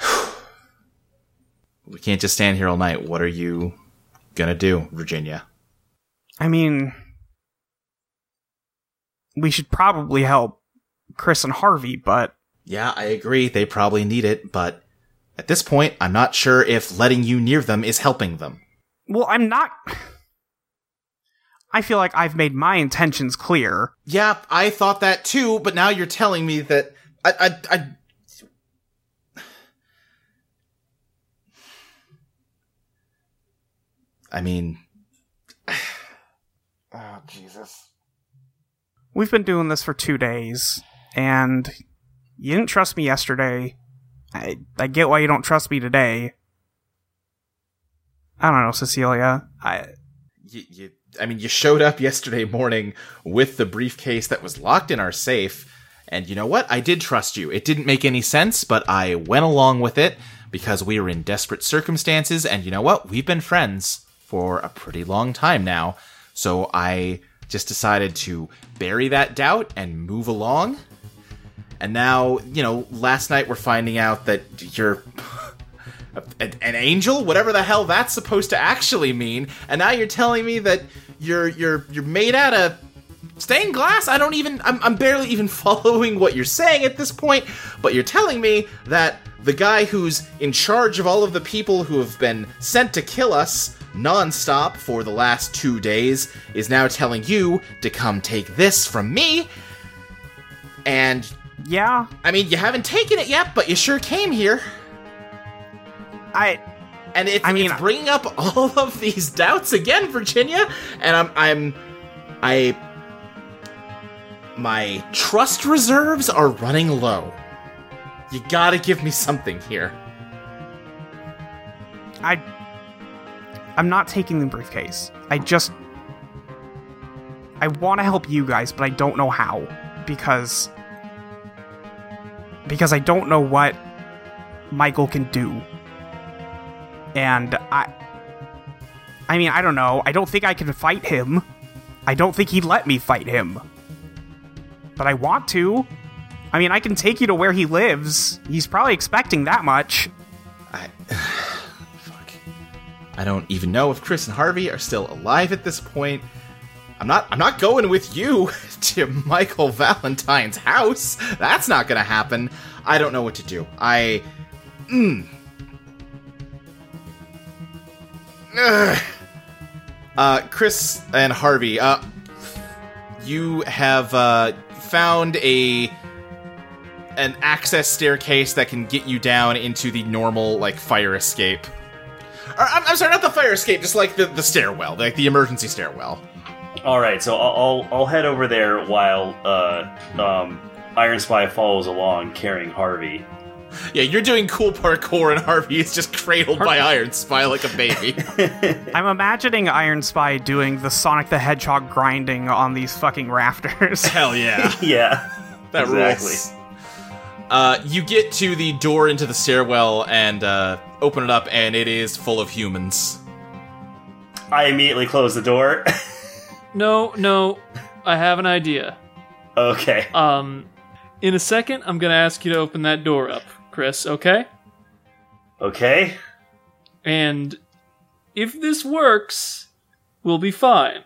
we can't just stand here all night. What are you gonna do, Virginia?
I mean, we should probably help Chris and Harvey, but
Yeah, I agree. They probably need it, but at this point, I'm not sure if letting you near them is helping them.
well, I'm not. I feel like I've made my intentions clear.
Yeah, I thought that too, but now you're telling me that I, I, I I mean, oh Jesus.
We've been doing this for two days, and you didn't trust me yesterday. I, I get why you don't trust me today. I don't know, Cecilia. I
You, you, I mean, you showed up yesterday morning with the briefcase that was locked in our safe, and you know what? I did trust you. It didn't make any sense, but I went along with it because we were in desperate circumstances, and you know what? We've been friends for a pretty long time now. So I just decided to bury that doubt and move along. And now, you know, last night we're finding out that you're an, an angel, whatever the hell that's supposed to actually mean. And now you're telling me that you're you're you're made out of stained glass. I don't even. I'm, I'm barely even following what you're saying at this point. But you're telling me that the guy who's in charge of all of the people who have been sent to kill us nonstop for the last two days is now telling you to come take this from me. And
Yeah,
I mean, you haven't taken it yet, but you sure came here.
I
and it's,
I mean-
it's bringing up all of these doubts again, Virginia. And I'm, I'm, I, my trust reserves are running low. You gotta give me something here.
I I'm not taking the briefcase. I just I want to help you guys, but I don't know how because because I don't know what Michael can do. And I I mean, I don't know. I don't think I can fight him. I don't think he'd let me fight him. But I want to. I mean, I can take you to where he lives. He's probably expecting that much.
I, fuck. I don't even know if Chris and Harvey are still alive at this point. I'm not. I'm not going with you to Michael Valentine's house. That's not gonna happen. I don't know what to do. I. Mm. Uh, Chris and Harvey, uh, you have uh, found a an access staircase that can get you down into the normal like fire escape. Or, I'm, I'm sorry, not the fire escape, just like the, the stairwell, like the emergency stairwell.
All right, so I'll I'll, I'll head over there while uh, um, Iron Spy follows along carrying Harvey.
Yeah, you're doing cool parkour, and Harvey is just cradled by Iron Spy like a baby.
I'm imagining Iron Spy doing the Sonic the Hedgehog grinding on these fucking rafters.
Hell yeah,
yeah,
that
exactly.
rules. Uh, you get to the door into the stairwell and uh, open it up, and it is full of humans.
I immediately close the door.
No, no, I have an idea.
okay.
Um, in a second, I'm gonna ask you to open that door up, Chris. Okay?
Okay.
And if this works, we'll be fine.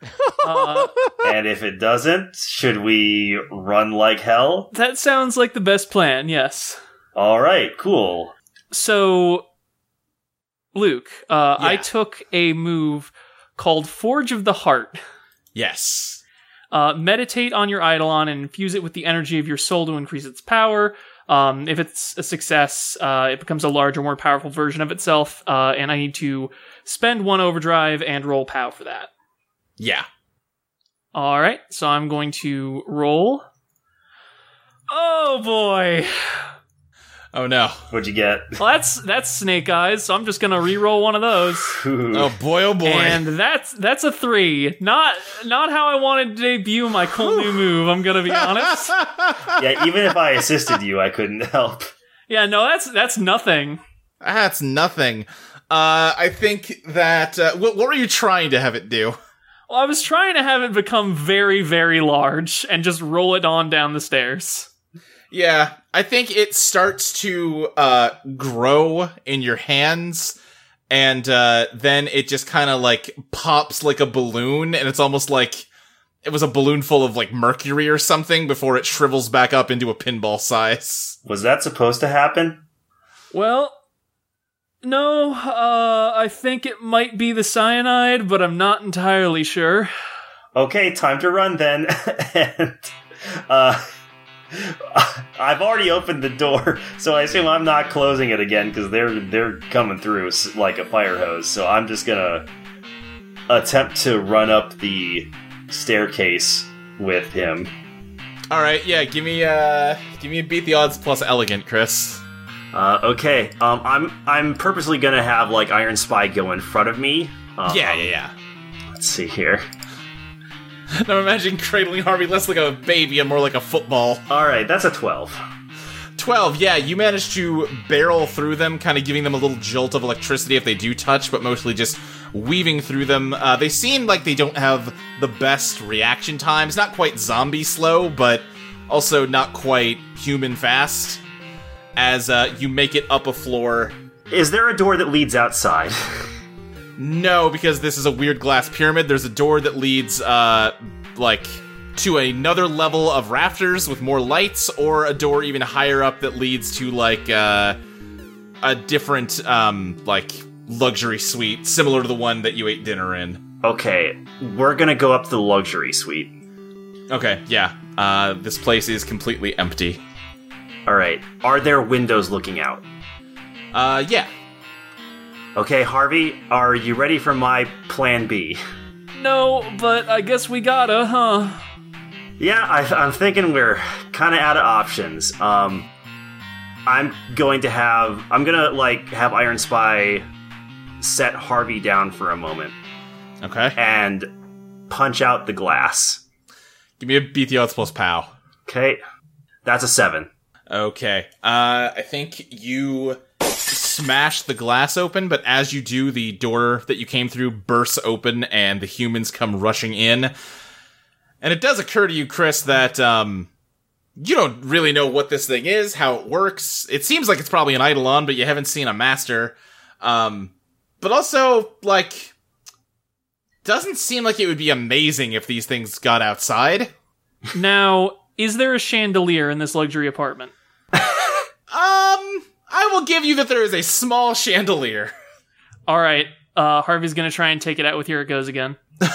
Uh,
And if it doesn't, should we run like hell?
that sounds like the best plan. Yes.
All right, cool.
So, Luke, uh, I took a move called Forge of the Heart.
Yes.
Uh, meditate on your Eidolon and infuse it with the energy of your soul to increase its power. Um, if it's a success, uh, it becomes a larger, more powerful version of itself, uh, and I need to spend one overdrive and roll POW for that.
Yeah.
All right, so I'm going to roll. Oh boy!
Oh no.
What'd you get?
Well, that's that's Snake Eyes, so I'm just gonna re-roll one of those.
Oh boy. Oh boy.
And that's that's a three. Not not how I wanted to debut my cool new move. I'm gonna be honest.
yeah, even if I assisted you, I couldn't help.
Yeah, no, that's that's nothing.
That's nothing. Uh, I think that. Uh, what, what were you trying to have it do?
Well, I was trying to have it become very very large and just roll it on down the stairs.
Yeah, I think it starts to uh, grow in your hands, and uh, then it just kind of like pops like a balloon, and it's almost like it was a balloon full of like mercury or something before it shrivels back up into a pinball size.
Was that supposed to happen?
Well, no, uh, I think it might be the cyanide, but I'm not entirely sure.
Okay, time to run then. and uh, I've already opened the door, so I assume I'm not closing it again because they're they're coming through like a fire hose. So I'm just gonna attempt to run up the staircase with him.
All right, yeah, give me uh, give me a beat the odds plus elegant, Chris.
Uh, okay, um, I'm I'm purposely gonna have like Iron Spy go in front of me. Um,
Yeah, yeah, yeah.
Let's see here.
Now imagine cradling Harvey less like a baby and more like a football.
All right, that's a twelve.
12, yeah, you manage to barrel through them, kind of giving them a little jolt of electricity if they do touch, but mostly just weaving through them. Uh, they seem like they don't have the best reaction times. Not quite zombie slow, but also not quite human fast. As uh, you make it up a floor.
Is there a door that leads outside?
No, because this is a weird glass pyramid. There's a door that leads, uh, like to another level of rafters with more lights, or a door even higher up that leads to like uh, a different, um, like luxury suite, similar to the one that you ate dinner in.
Okay, we're gonna go up to the luxury suite.
Okay, yeah. Uh, this place is completely empty.
Alright, are there windows looking out?
Uh, yeah.
Okay, Harvey, are you ready for my plan B?
No, but I guess we gotta, huh?
Yeah, I, I'm thinking we're kind of out of options. Um, I'm going to have I'm gonna like have Iron Spy set Harvey down for a moment
Okay.
and punch out the glass.
Give me a beat the odds plus pow.
Okay, that's a seven.
Okay. Uh, I think you smash the glass open, but as you do, the door that you came through bursts open and the humans come rushing in. And it does occur to you, Chris, that, um, you don't really know what this thing is, how it works. It seems like it's probably an Eidolon, but you haven't seen a master. Um, but also, like, doesn't seem like it would be amazing if these things got outside.
Now, is there a chandelier in this luxury apartment?
Um, I will give you that there is a small chandelier.
All right, uh, Harvey's gonna try and take it out with Here It Goes again.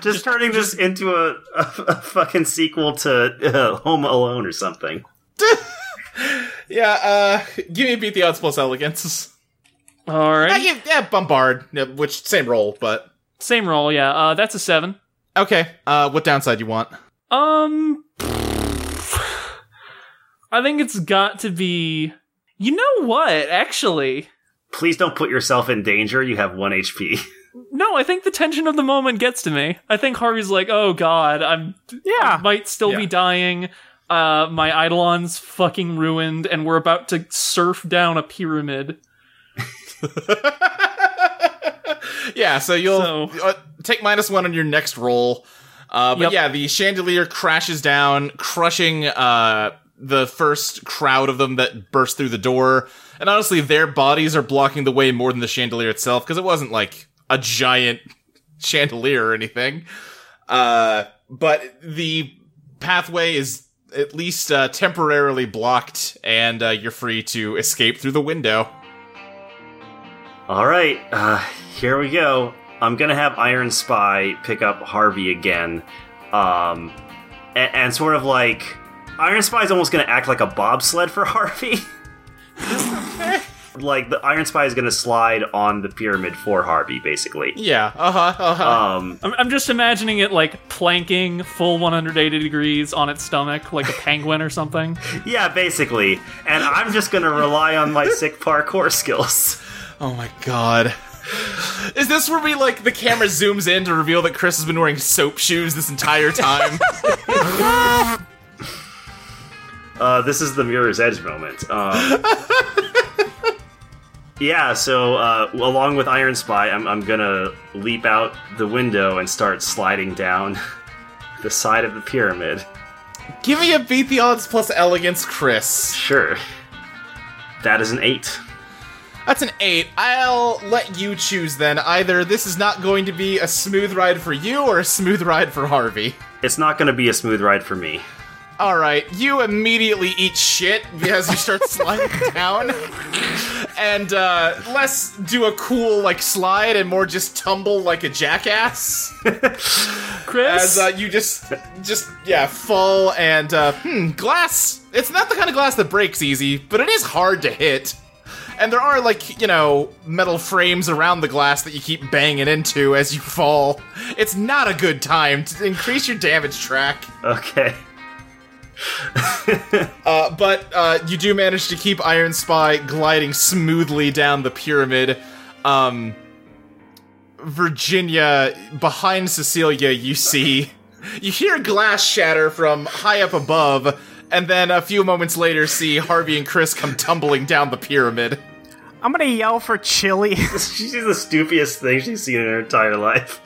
Just turning this into a, a, a fucking sequel to uh, Home Alone or something.
Yeah, uh, give me a beat the odds plus elegance.
All right.
I
right,
give, yeah, bombard, which same roll, but
same roll, yeah. Uh, that's a seven.
okay. Uh, what downside you want?
Um, I think it's got to be. You know what? Actually,
Please don't put yourself in danger. You have one HP.
no. I think the tension of the moment gets to me. I think Harvey's like, "Oh God, I'm
Yeah.
might still be dying. Uh, my Eidolon's fucking ruined, and we're about to surf down a pyramid."
Yeah, so you'll
So-
uh, take minus one on your next roll. Uh, but
Yep.
yeah, the chandelier crashes down, crushing uh, the first crowd of them that burst through the door. And honestly, their bodies are blocking the way more than the chandelier itself because it wasn't like a giant chandelier or anything. Uh, but the pathway is at least uh, temporarily blocked, and uh, you're free to escape through the window.
All right, uh, here we go. I'm gonna have Iron Spy pick up Harvey again, um, and, and sort of like Iron Spy's almost gonna act like a bobsled for Harvey. like the Iron Spy is gonna slide on the pyramid for Harvey, basically.
Yeah, uh huh, uh huh.
Um,
I'm, I'm just imagining it like planking full 180 degrees on its stomach, like a penguin or something.
yeah, basically. And I'm just gonna rely on my sick parkour skills.
Oh my god. Is this where we like the camera zooms in to reveal that Chris has been wearing soap shoes this entire time?
Uh, this is the Mirror's Edge moment. Um, yeah, so uh, along with Iron Spy, I'm, I'm gonna leap out the window and start sliding down the side of the pyramid.
Give me a beat the odds plus elegance, Chris.
Sure. That is an eight.
That's an eight. I'll let you choose then. Either this is not going to be a smooth ride for you or a smooth ride for Harvey.
It's not gonna be a smooth ride for me.
Alright, you immediately eat shit as you start sliding down. And uh less do a cool like slide and more just tumble like a jackass.
Chris,
as uh, you just just yeah fall and uh hmm glass it's not the kind of glass that breaks easy but it is hard to hit and there are like you know metal frames around the glass that you keep banging into as you fall it's not a good time to increase your damage track
Okay.
uh, but uh, you do manage to keep iron spy gliding smoothly down the pyramid um virginia behind cecilia you see you hear glass shatter from high up above and then a few moments later see harvey and chris come tumbling down the pyramid
I'm gonna yell for Chili.
She's the stupidest thing she's seen in her entire life.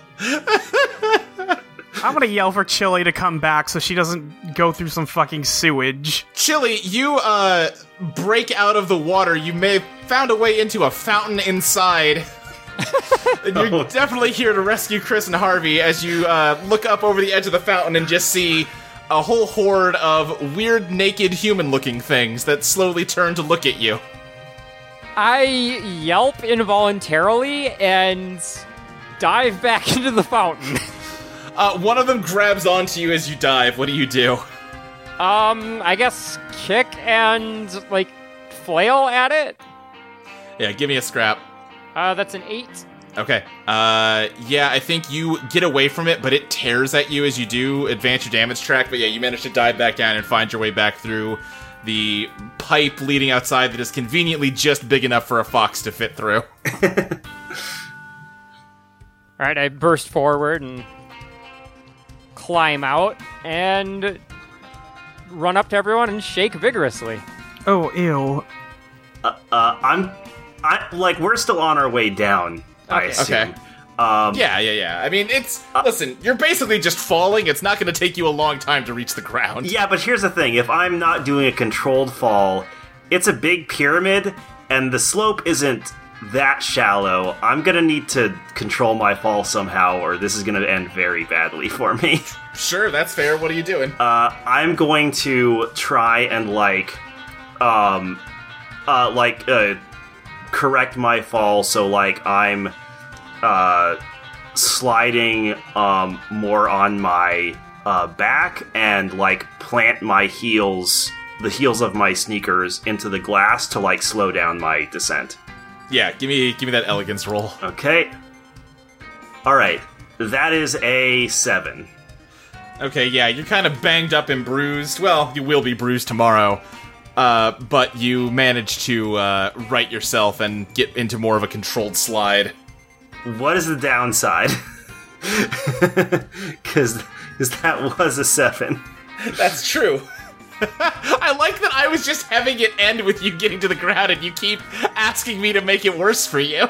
I'm gonna yell for Chili to come back so she doesn't go through some fucking sewage.
Chili, you uh break out of the water. You may have found a way into a fountain inside. and you're
Oh.
definitely here to rescue Chris and Harvey as you uh, look up over the edge of the fountain and just see a whole horde of weird, naked, human-looking things that slowly turn to look at you.
I yelp involuntarily and dive back into the fountain.
Uh, one of them grabs onto you as you dive. What do you do?
Um, I guess kick and like flail at it.
Yeah, give me a scrap.
Uh, that's an eight.
Okay. Uh, yeah, I think you get away from it, but it tears at you as you do advance your damage track. But yeah, you manage to dive back down and find your way back through the pipe leading outside that is conveniently just big enough for a fox to fit through.
All right, I burst forward and climb out and run up to everyone and shake vigorously.
Oh, ew.
Uh, uh, I'm, I like we're still on our way down. I
Okay.
assume.
Okay.
Um,
Yeah, yeah, yeah. I mean, it's listen. You're basically just falling. It's not going to take you a long time to reach the ground.
Yeah, but here's the thing: if I'm not doing a controlled fall, it's a big pyramid, and the slope isn't that shallow. I'm gonna need to control my fall somehow, or this is gonna end very badly for me.
Sure, that's fair. What are you doing?
Uh, I'm going to try and like, um, uh, like, uh, correct my fall so like I'm, uh, sliding um more on my uh back and like plant my heels, the heels of my sneakers into the glass to like slow down my descent.
Yeah, give me give me that elegance roll.
Okay. All right. That is a seven.
Okay, yeah, you're kind of banged up and bruised. Well, you will be bruised tomorrow. Uh, but you manage to uh, right yourself and get into more of a controlled slide.
What is the downside? Because that was a seven.
That's true. I like that I was just having it end with you getting to the ground and you keep asking me to make it worse for you.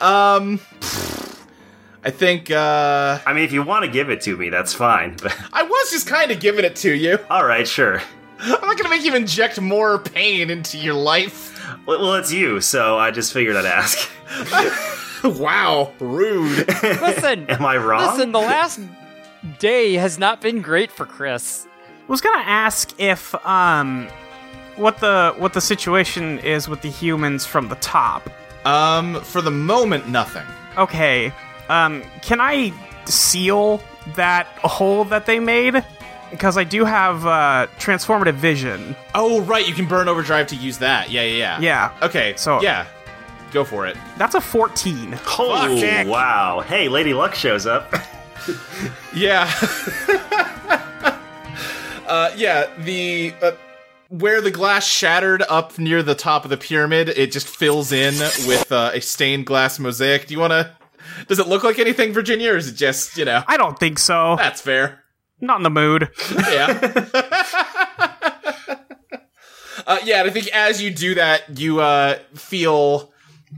um, I think uh,
I mean, if you want to give it to me, that's fine. But
I was just kind of giving it to you.
all right, sure.
I'm not gonna make you inject more pain into your life.
Well, well, it's you, so I just figured I'd ask.
wow, rude.
Listen,
Am I wrong?
listen. The last day has not been great for Chris.
I was gonna ask if um what the what the situation is with the humans from the top.
um, for the moment, nothing.
Okay. Um can I seal that hole that they made? Because I do have uh transformative vision.
Oh, right, you can burn overdrive to use that. Yeah, yeah, yeah.
Yeah.
Okay,
So-
yeah, go for it.
That's a 14.
oh,
Jack.
wow. Hey, Lady Luck shows up.
Yeah. uh, yeah, the uh, where the glass shattered up near the top of the pyramid, it just fills in with uh, a stained glass mosaic. Do you want to? Does it look like anything, Virginia, or is it just you know?
I don't think so.
That's fair.
Not in the mood.
Yeah. uh, yeah, and I think as you do that, you uh, feel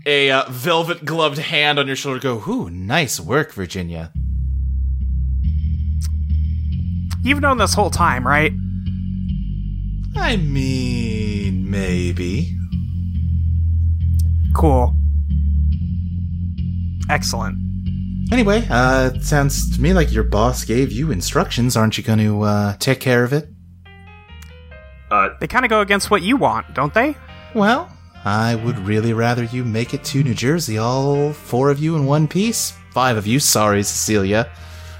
a uh, velvet gloved hand on your shoulder go, Ooh, nice work, Virginia.
You've known this whole time, right?
I mean, maybe.
Cool. Excellent.
Anyway, uh, it sounds to me like your boss gave you instructions. Aren't you going to uh, take care of it?
Uh,
They kind of go against what you want, don't they?
Well, I would really rather you make it to New Jersey, all four of you in one piece. Five of you, sorry, Cecilia.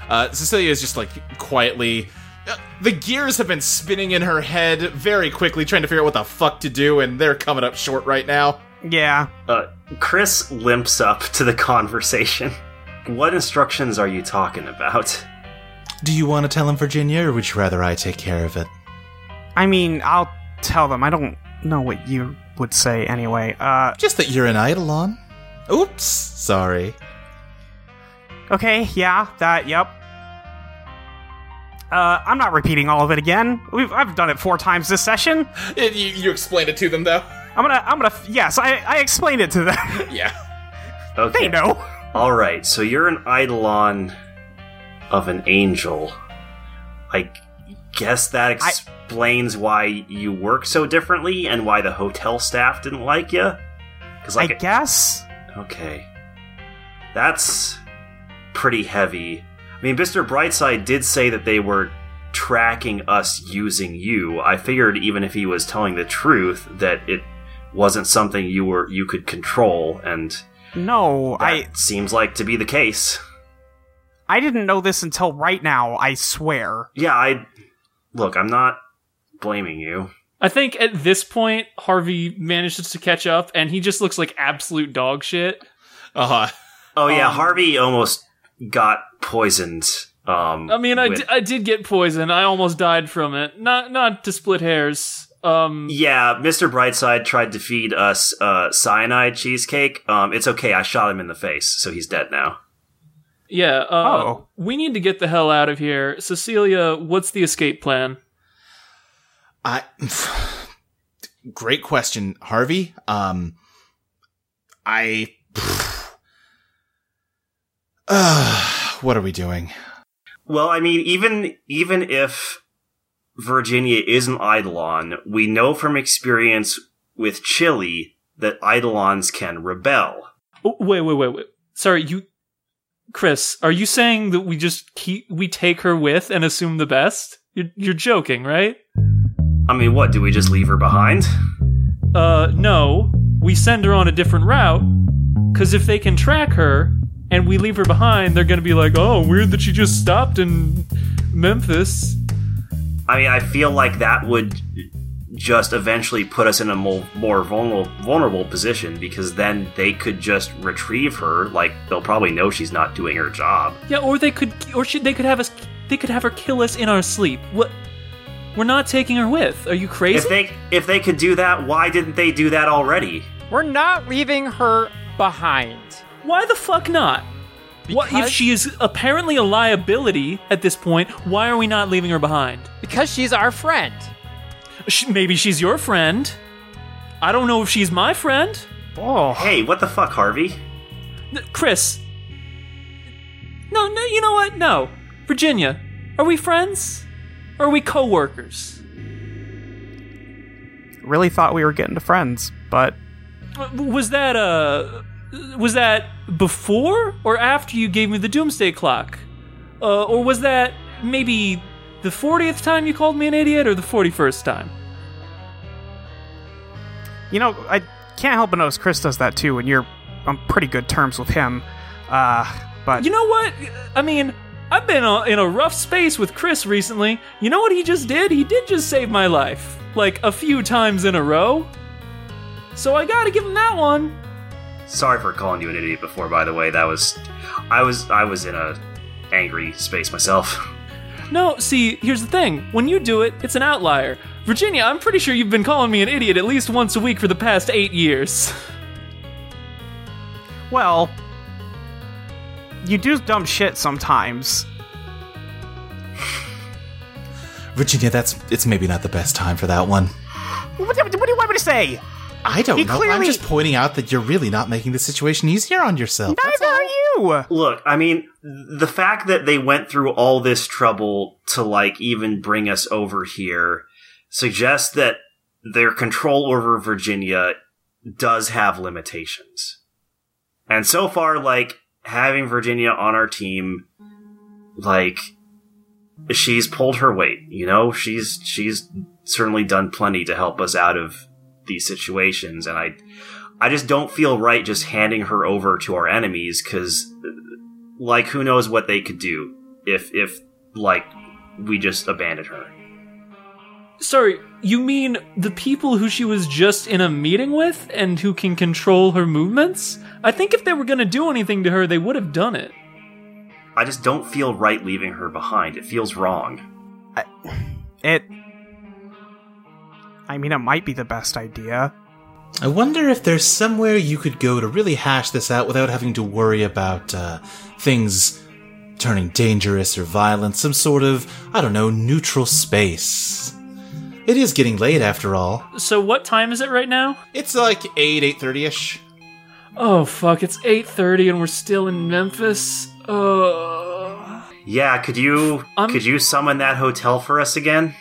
Uh, Cecilia is just like quietly. Uh, the gears have been spinning in her head very quickly, trying to figure out what the fuck to do, and they're coming up short right now.
Yeah.
uh, Chris limps up to the conversation. What instructions are you talking about?
Do you want to tell him, Virginia, or would you rather I take care of it?
I mean, I'll tell them. I don't know what you would say anyway. Uh,
Just that you're an Eidolon. Oops, sorry.
Okay, yeah, that, yep. Uh, I'm not repeating all of it again. We've, I've done it four times this session.
It- you, you explained it to them, though?
I'm gonna, I'm gonna, yes, I, I explained it to them.
Yeah.
Okay.
they know.
All right, so you're an eidolon of an angel. I guess that explains why you work so differently and why the hotel staff didn't like you. Because like,
I guess.
okay, that's pretty heavy. I mean, Mr. Brightside did say that they were tracking us using you. I figured even if he was telling the truth, that it wasn't something you were you could control, and
No,
that
I,
seems like to be the case.
I didn't know this until right now. I swear.
Yeah, I look. I'm not blaming you.
I think at this point, Harvey manages to catch up, and he just looks like absolute dog shit.
Uh huh.
Oh yeah,
Um,
Harvey almost got poisoned. Um,
I mean, I,
with-
di- I did get poisoned. I almost died from it. Not not to split hairs. Um,
yeah, Mr. Brightside tried to feed us uh, cyanide cheesecake. Um, it's okay. I shot him in the face, so he's dead now.
yeah. Uh,
Oh.
we need to get the hell out of here. Cecilia, what's the escape plan?
I. Great question, Harvey. Um, I. Uh, what are we doing?
Well, I mean, even even if Virginia is an Eidolon, we know from experience with Chili that Eidolons can rebel.
Oh, wait, wait, wait, wait. Sorry, you, Chris. Are you saying that we just keep we take her with and assume the best? You're you're joking, right?
I mean, what? Do we just leave her behind?
Uh, no. We send her on a different route. Cause if they can track her and we leave her behind, they're gonna be like, "Oh, weird that she just stopped in Memphis."
I mean, I feel like that would just eventually put us in a more, more vulnerable, vulnerable position because then they could just retrieve her. Like they'll probably know she's not doing her job.
Yeah, or they could, or she, they could have us, they could have her kill us in our sleep. What? We're not taking her with. Are you crazy?
If they if they could do that, why didn't they do that already?
We're not leaving her behind.
Why the fuck not? What if
Because-
she is apparently a liability at this point? Why are we not leaving her behind?
Because she's our friend.
Sh- maybe she's your friend. I don't know if she's my friend.
Oh,
Hey, what the fuck, Harvey?
N- Chris. No, no, you know what? No. Virginia, are we friends? Or are we co-workers?
really thought we were getting to friends, but
Was that uh was that before or after you gave me the doomsday clock? Uh, or was that maybe the 40th time you called me an idiot or the 41st time?
you know, I can't help but notice Chris does that too, and you're on pretty good terms with him. Uh, but
You know what? I mean, I've been uh, in a rough space with Chris recently. You know what he just did? He did just save my life. Like a few times in a row. So I gotta give him that one.
Sorry for calling you an idiot before. By the way, that was I was I was in a angry space myself.
No, see, here's the thing. When you do it, it's an outlier. Virginia, I'm pretty sure you've been calling me an idiot at least once a week for the past eight years.
well, you do dumb shit sometimes.
Virginia, that's it's maybe not the best time for that one.
What, what do you want me to say?
I don't
He
know. I'm just pointing out that you're really not making the situation easier on yourself.
Neither are you.
Look, I mean, the fact that they went through all this trouble to like even bring us over here suggests that their control over Virginia does have limitations. And so far, like, having Virginia on our team, like, she's pulled her weight, you know? She's, she's certainly done plenty to help us out of these situations, and I, I just don't feel right just handing her over to our enemies, cause, like, who knows what they could do if, if, like, we just abandoned her.
Sorry, you mean the people who she was just in a meeting with and who can control her movements? I think if they were gonna do anything to her, they would have done it.
I just don't feel right leaving her behind. It feels wrong.
It. I mean, it might be the best idea.
I wonder if there's somewhere you could go to really hash this out without having to worry about uh, things turning dangerous or violent, some sort of, I don't know, neutral space. It is getting late after all.
So what time is it right now?
It's like 8, 8.30ish.
Oh fuck, it's 8:30 and we're still in Memphis. Uh
Yeah, could you
Um,
could you summon that hotel for us again?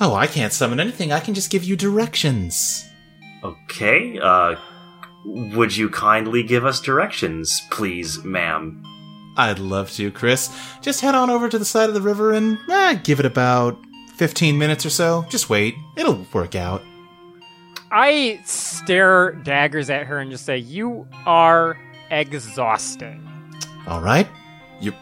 Oh, I can't summon anything. I can just give you directions.
Okay. Uh, would you kindly give us directions, please, ma'am?
I'd love to, Chris. Just head on over to the side of the river and eh, give it about 15 minutes or so. Just wait. It'll work out.
I stare daggers at her and just say, "You are exhausting."
All right. You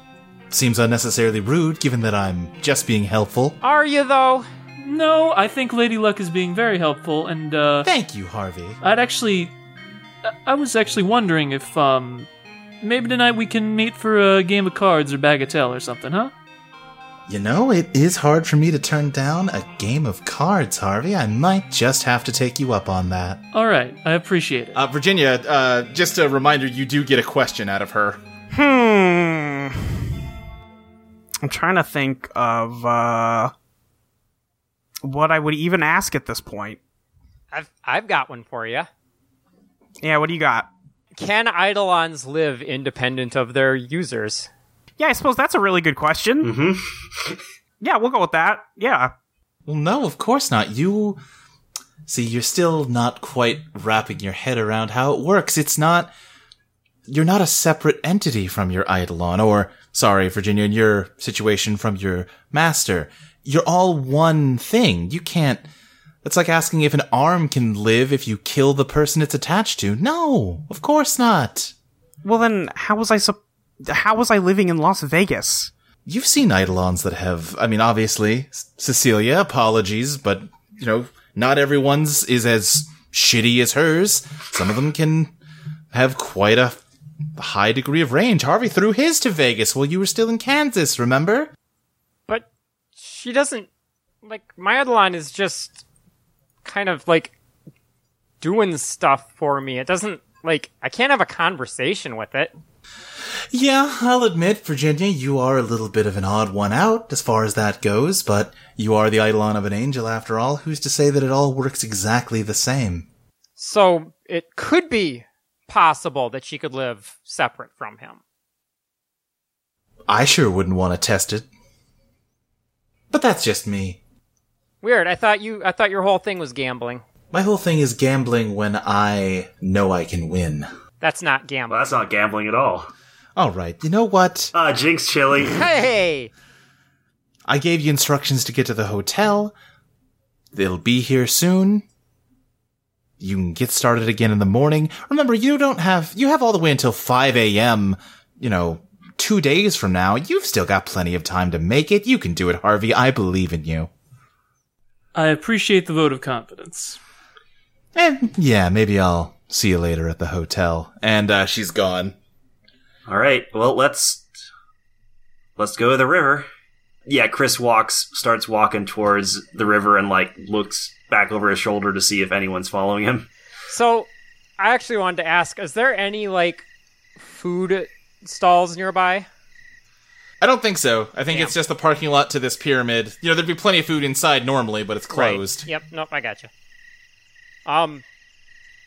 seems unnecessarily rude given that I'm just being helpful.
Are you though?
No, I think Lady Luck is being very helpful and uh
Thank you, Harvey.
I'd actually I- I was actually wondering if um maybe tonight we can meet for a game of cards or bagatelle or something, huh?
You know, it is hard for me to turn down a game of cards, Harvey. I might just have to take you up on that.
All right, I appreciate it.
Uh, Virginia, uh, just a reminder, you do get a question out of her.
Hmm. I'm trying to think of uh what I would even ask at this point.
I've I've got one for you.
Yeah, what do you got?
Can Eidolons live independent of their users?
Yeah, I suppose that's a really good question.
Mm-hmm.
Yeah, we'll go with that. Yeah.
Well, no, of course not. You. See, you're still not quite wrapping your head around how it works. It's not. You're not a separate entity from your Eidolon, or, sorry, Virginia, in your situation from your master. You're all one thing. You can't. That's like asking if an arm can live if you kill the person it's attached to. No, of course not.
Well, then how was I sup- how was I living in Las Vegas?
You've seen Eidolons that have, I mean, obviously, C- Cecilia, apologies, but, you know, not everyone's is as shitty as hers. Some of them can have quite a high degree of range. Harvey threw his to Vegas while you were still in Kansas, remember?
She doesn't like my Eidolon is just kind of like doing stuff for me. It doesn't like I can't have a conversation with it.
Yeah, I'll admit, Virginia, you are a little bit of an odd one out as far as that goes, but you are the Eidolon of an angel after all. Who's to say that it all works exactly the same?
So it could be possible that she could live separate from him.
I sure wouldn't want to test it. But that's just me.
Weird. I thought you I thought your whole thing was gambling.
My whole thing is gambling when I know I can win.
That's not
Well,
gambling.
that's not gambling at all.
All right, you know what?
Ah, Jinx Chili.
Hey!
I gave you instructions to get to the hotel. They'll be here soon. You can get started again in the morning. Remember, you don't have, you have all the way until 5 a.m., you know, two days from now. You've still got plenty of time to make it. You can do it, Harvey. I believe in you.
I appreciate the vote of confidence.
And yeah, maybe I'll see you later at the hotel.
And uh, she's gone.
All right. Well, let's let's go to the river. Yeah, Chris walks, starts walking towards the river, and like looks back over his shoulder to see if anyone's following him.
So I actually wanted to ask, is there any like food stalls nearby?
I don't think so. I think
Damn.
it's just the parking lot to this pyramid. You know, there'd be plenty of food inside normally, but it's closed.
Yep. Nope. I got you. Um,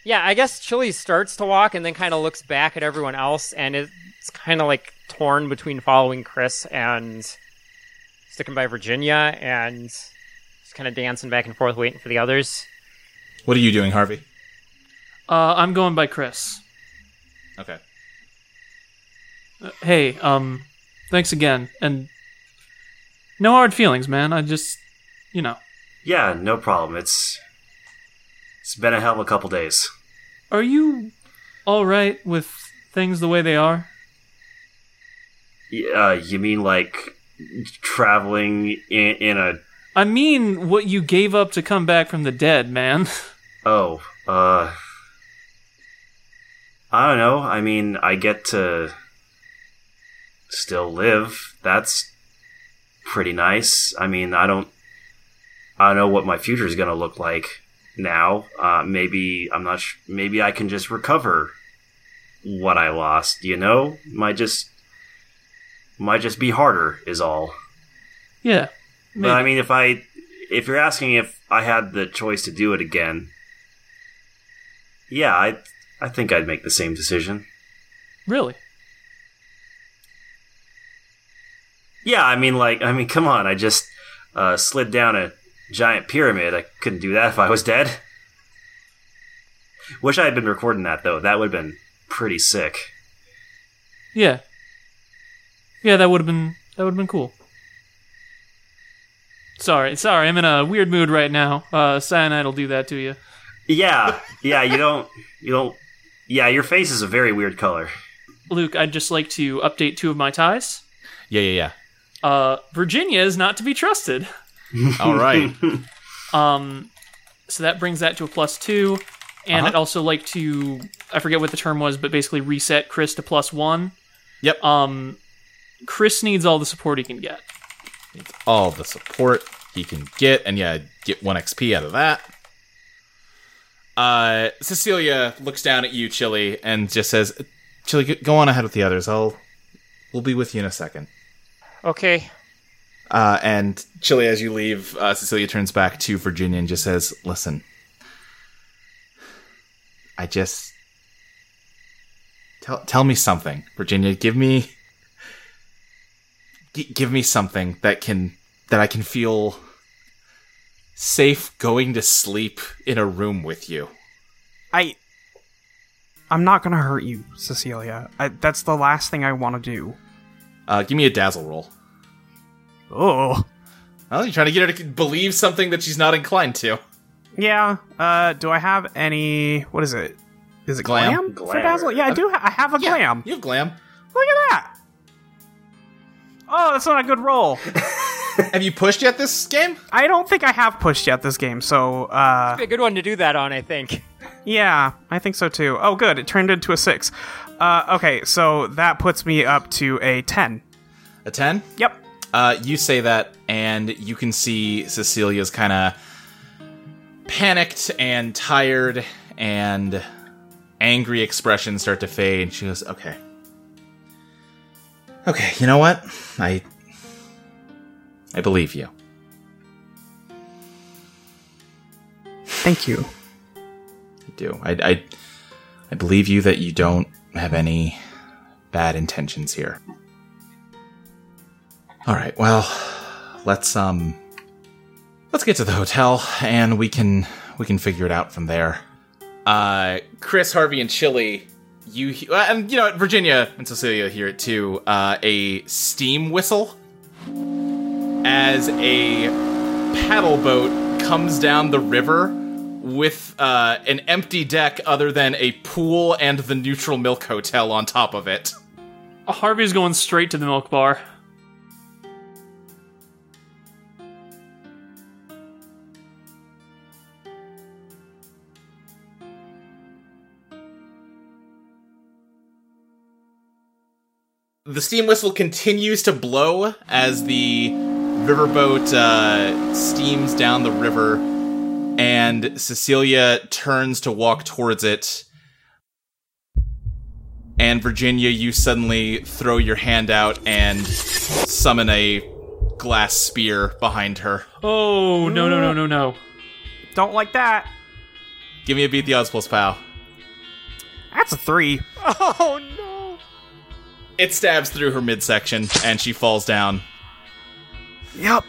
yeah. I guess Chili starts to walk and then kind of looks back at everyone else, and it's kind of like torn between following Chris and sticking by Virginia, and just kind of dancing back and forth, waiting for the others.
What are you doing, Harvey?
Uh, I'm going by Chris.
Okay.
Uh, hey, um, thanks again, and no hard feelings, man. I just, you know,
Yeah, no problem. It's it's been a hell of a couple days.
are you all right with things the way they are?
Uh, you mean like traveling in, in a
I mean, what you gave up to come back from the dead, man.
Oh, uh. I don't know. I mean, I get to still live. That's pretty nice. I mean, I don't. I don't know what my future is going to look like now. Uh, maybe I'm not. Sh- maybe I can just recover what I lost. You know, might just Might just be harder, is all.
Yeah.
But I mean, if I, if you're asking if I had the choice to do it again, yeah, I, I think I'd make the same decision.
Really?
Yeah, I mean, like, I mean, come on, I just uh, slid down a giant pyramid. I couldn't do that if I was dead. Wish I had been recording that though. That would have been pretty sick.
Yeah. Yeah, that would have been that would have been cool. Sorry, sorry, I'm in a weird mood right now. Uh, cyanide will do that to you.
Yeah, yeah, you don't, you don't. Yeah, your face is a very weird color.
Luke, I'd just like to update two of my ties.
Yeah, yeah, yeah,
Uh, Virginia is not to be trusted.
All right.
Um, so that brings that to a plus two. And
Uh-huh.
I'd also like to, I forget what the term was, but basically reset Chris to plus one.
Yep.
Um, Chris needs all the support he can get.
All the support he can get, and yeah, get one XP out of that. Uh, Cecilia looks down at you, Chili, and just says, "Chili, go on ahead with the others. I'll, we'll be with you in a second.
Okay.
Uh, and Chili, as you leave, uh, Cecilia turns back to Virginia and just says, "Listen, I just tell tell me something, Virginia. Give me gi- give me something that can that I can feel safe going to sleep in a room with you."
I. I'm not gonna hurt you, Cecilia. I, that's the last thing I want to do.
Uh, give me a dazzle roll.
Oh.
Well, you're trying to get her to believe something that she's not inclined to.
Yeah. Uh, do I have any? What is it? Is it
Glam?
glam, for dazzle? Yeah, I do. Ha- I have a glam.
You have glam.
Look at that. Oh, that's not a good roll.
have you pushed yet this game?
I don't think I have pushed yet this game, so uh,
Be a good one to do that on, I think.
Yeah, I think so too. Oh, good, it turned into a six. Uh, okay, so that puts me up to a ten.
A 10?
Yep.
Uh, you say that, and you can see Cecilia's kind of panicked and tired and angry expression start to fade. And she goes, "Okay, okay. You know what? I I believe you.
Thank you.
Do. I I I believe you that you don't have any bad intentions here. All right. Well, let's um let's get to the hotel and we can we can figure it out from there. Uh Chris, Harvey and Chili, you uh, and you know Virginia and Cecilia hear it too. Uh a steam whistle as a paddle boat comes down the river with uh, an empty deck other than a pool and the neutral milk hotel on top of it.
Harvey's going straight to the milk bar.
The steam whistle continues to blow as the riverboat uh, steams down the river, and Cecilia turns to walk towards it. And Virginia, you suddenly throw your hand out and summon a glass spear behind her.
Oh, no, no, no, no, no.
Don't like that.
Give me a beat the odds plus pow.
That's a three.
Oh no!
It stabs through her midsection, and she falls down.
Yep.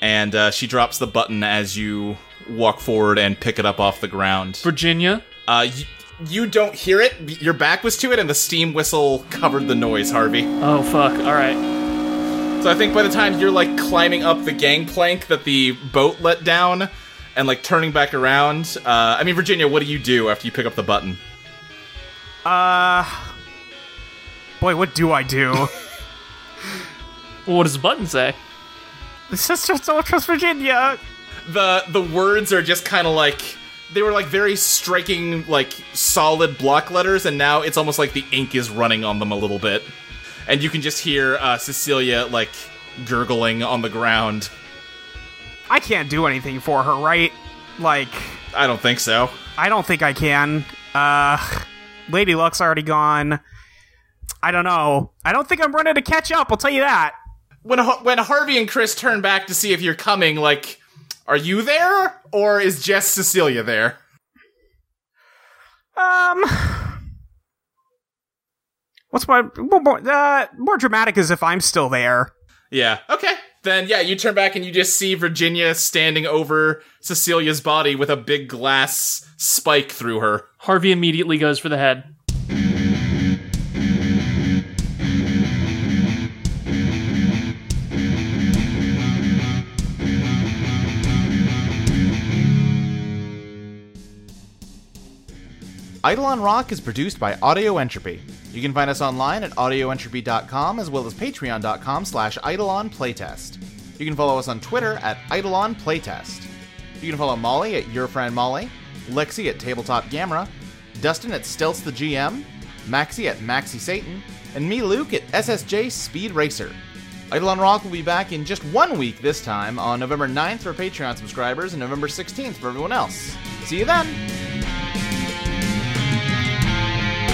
And uh, she drops the button as you walk forward and pick it up off the ground.
Virginia?
Uh, y- you don't hear it. Your back was to it, and the steam whistle covered the noise, Harvey.
Oh, fuck. Alright.
So I think by the time you're like climbing up the gangplank that the boat let down, and like turning back around, uh, I mean, Virginia, what do you do after you pick up the button?
Uh. Boy, what do I do?
Well, what does the button say?
Sister don't trust Virginia.
The the words are just kind of like they were like very striking like solid block letters and now it's almost like the ink is running on them a little bit and you can just hear uh, cecilia like gurgling on the ground
I can't do anything for her, right? Like,
i don't think so
I don't think I can. Uh, Lady Luck's already gone. I don't know. I don't think I'm running to catch up. I'll tell you that.
When when Harvey and Chris turn back to see if you're coming, like, are you there or is just Cecilia there?
Um, what's my more more, uh, more dramatic is if I'm still there.
Yeah. Okay. Then yeah, you turn back and you just see Virginia standing over Cecilia's body with a big glass spike through her.
Harvey immediately goes for the head.
Eidolon Rock is produced by Audio Entropy. You can find us online at audioentropy.com as well as patreon.com slash Eidolon Playtest. You can follow us on Twitter at Eidolon Playtest. You can follow Molly at Your Friend Molly, Lexi at Tabletop Gamera, Dustin at Stealth the GM, Maxi at Maxi Satan, and me, Luke, at SSJ Speed Racer. Eidolon Rock will be back in just one week this time on November 9th for Patreon subscribers and November 16th for everyone else. See you then!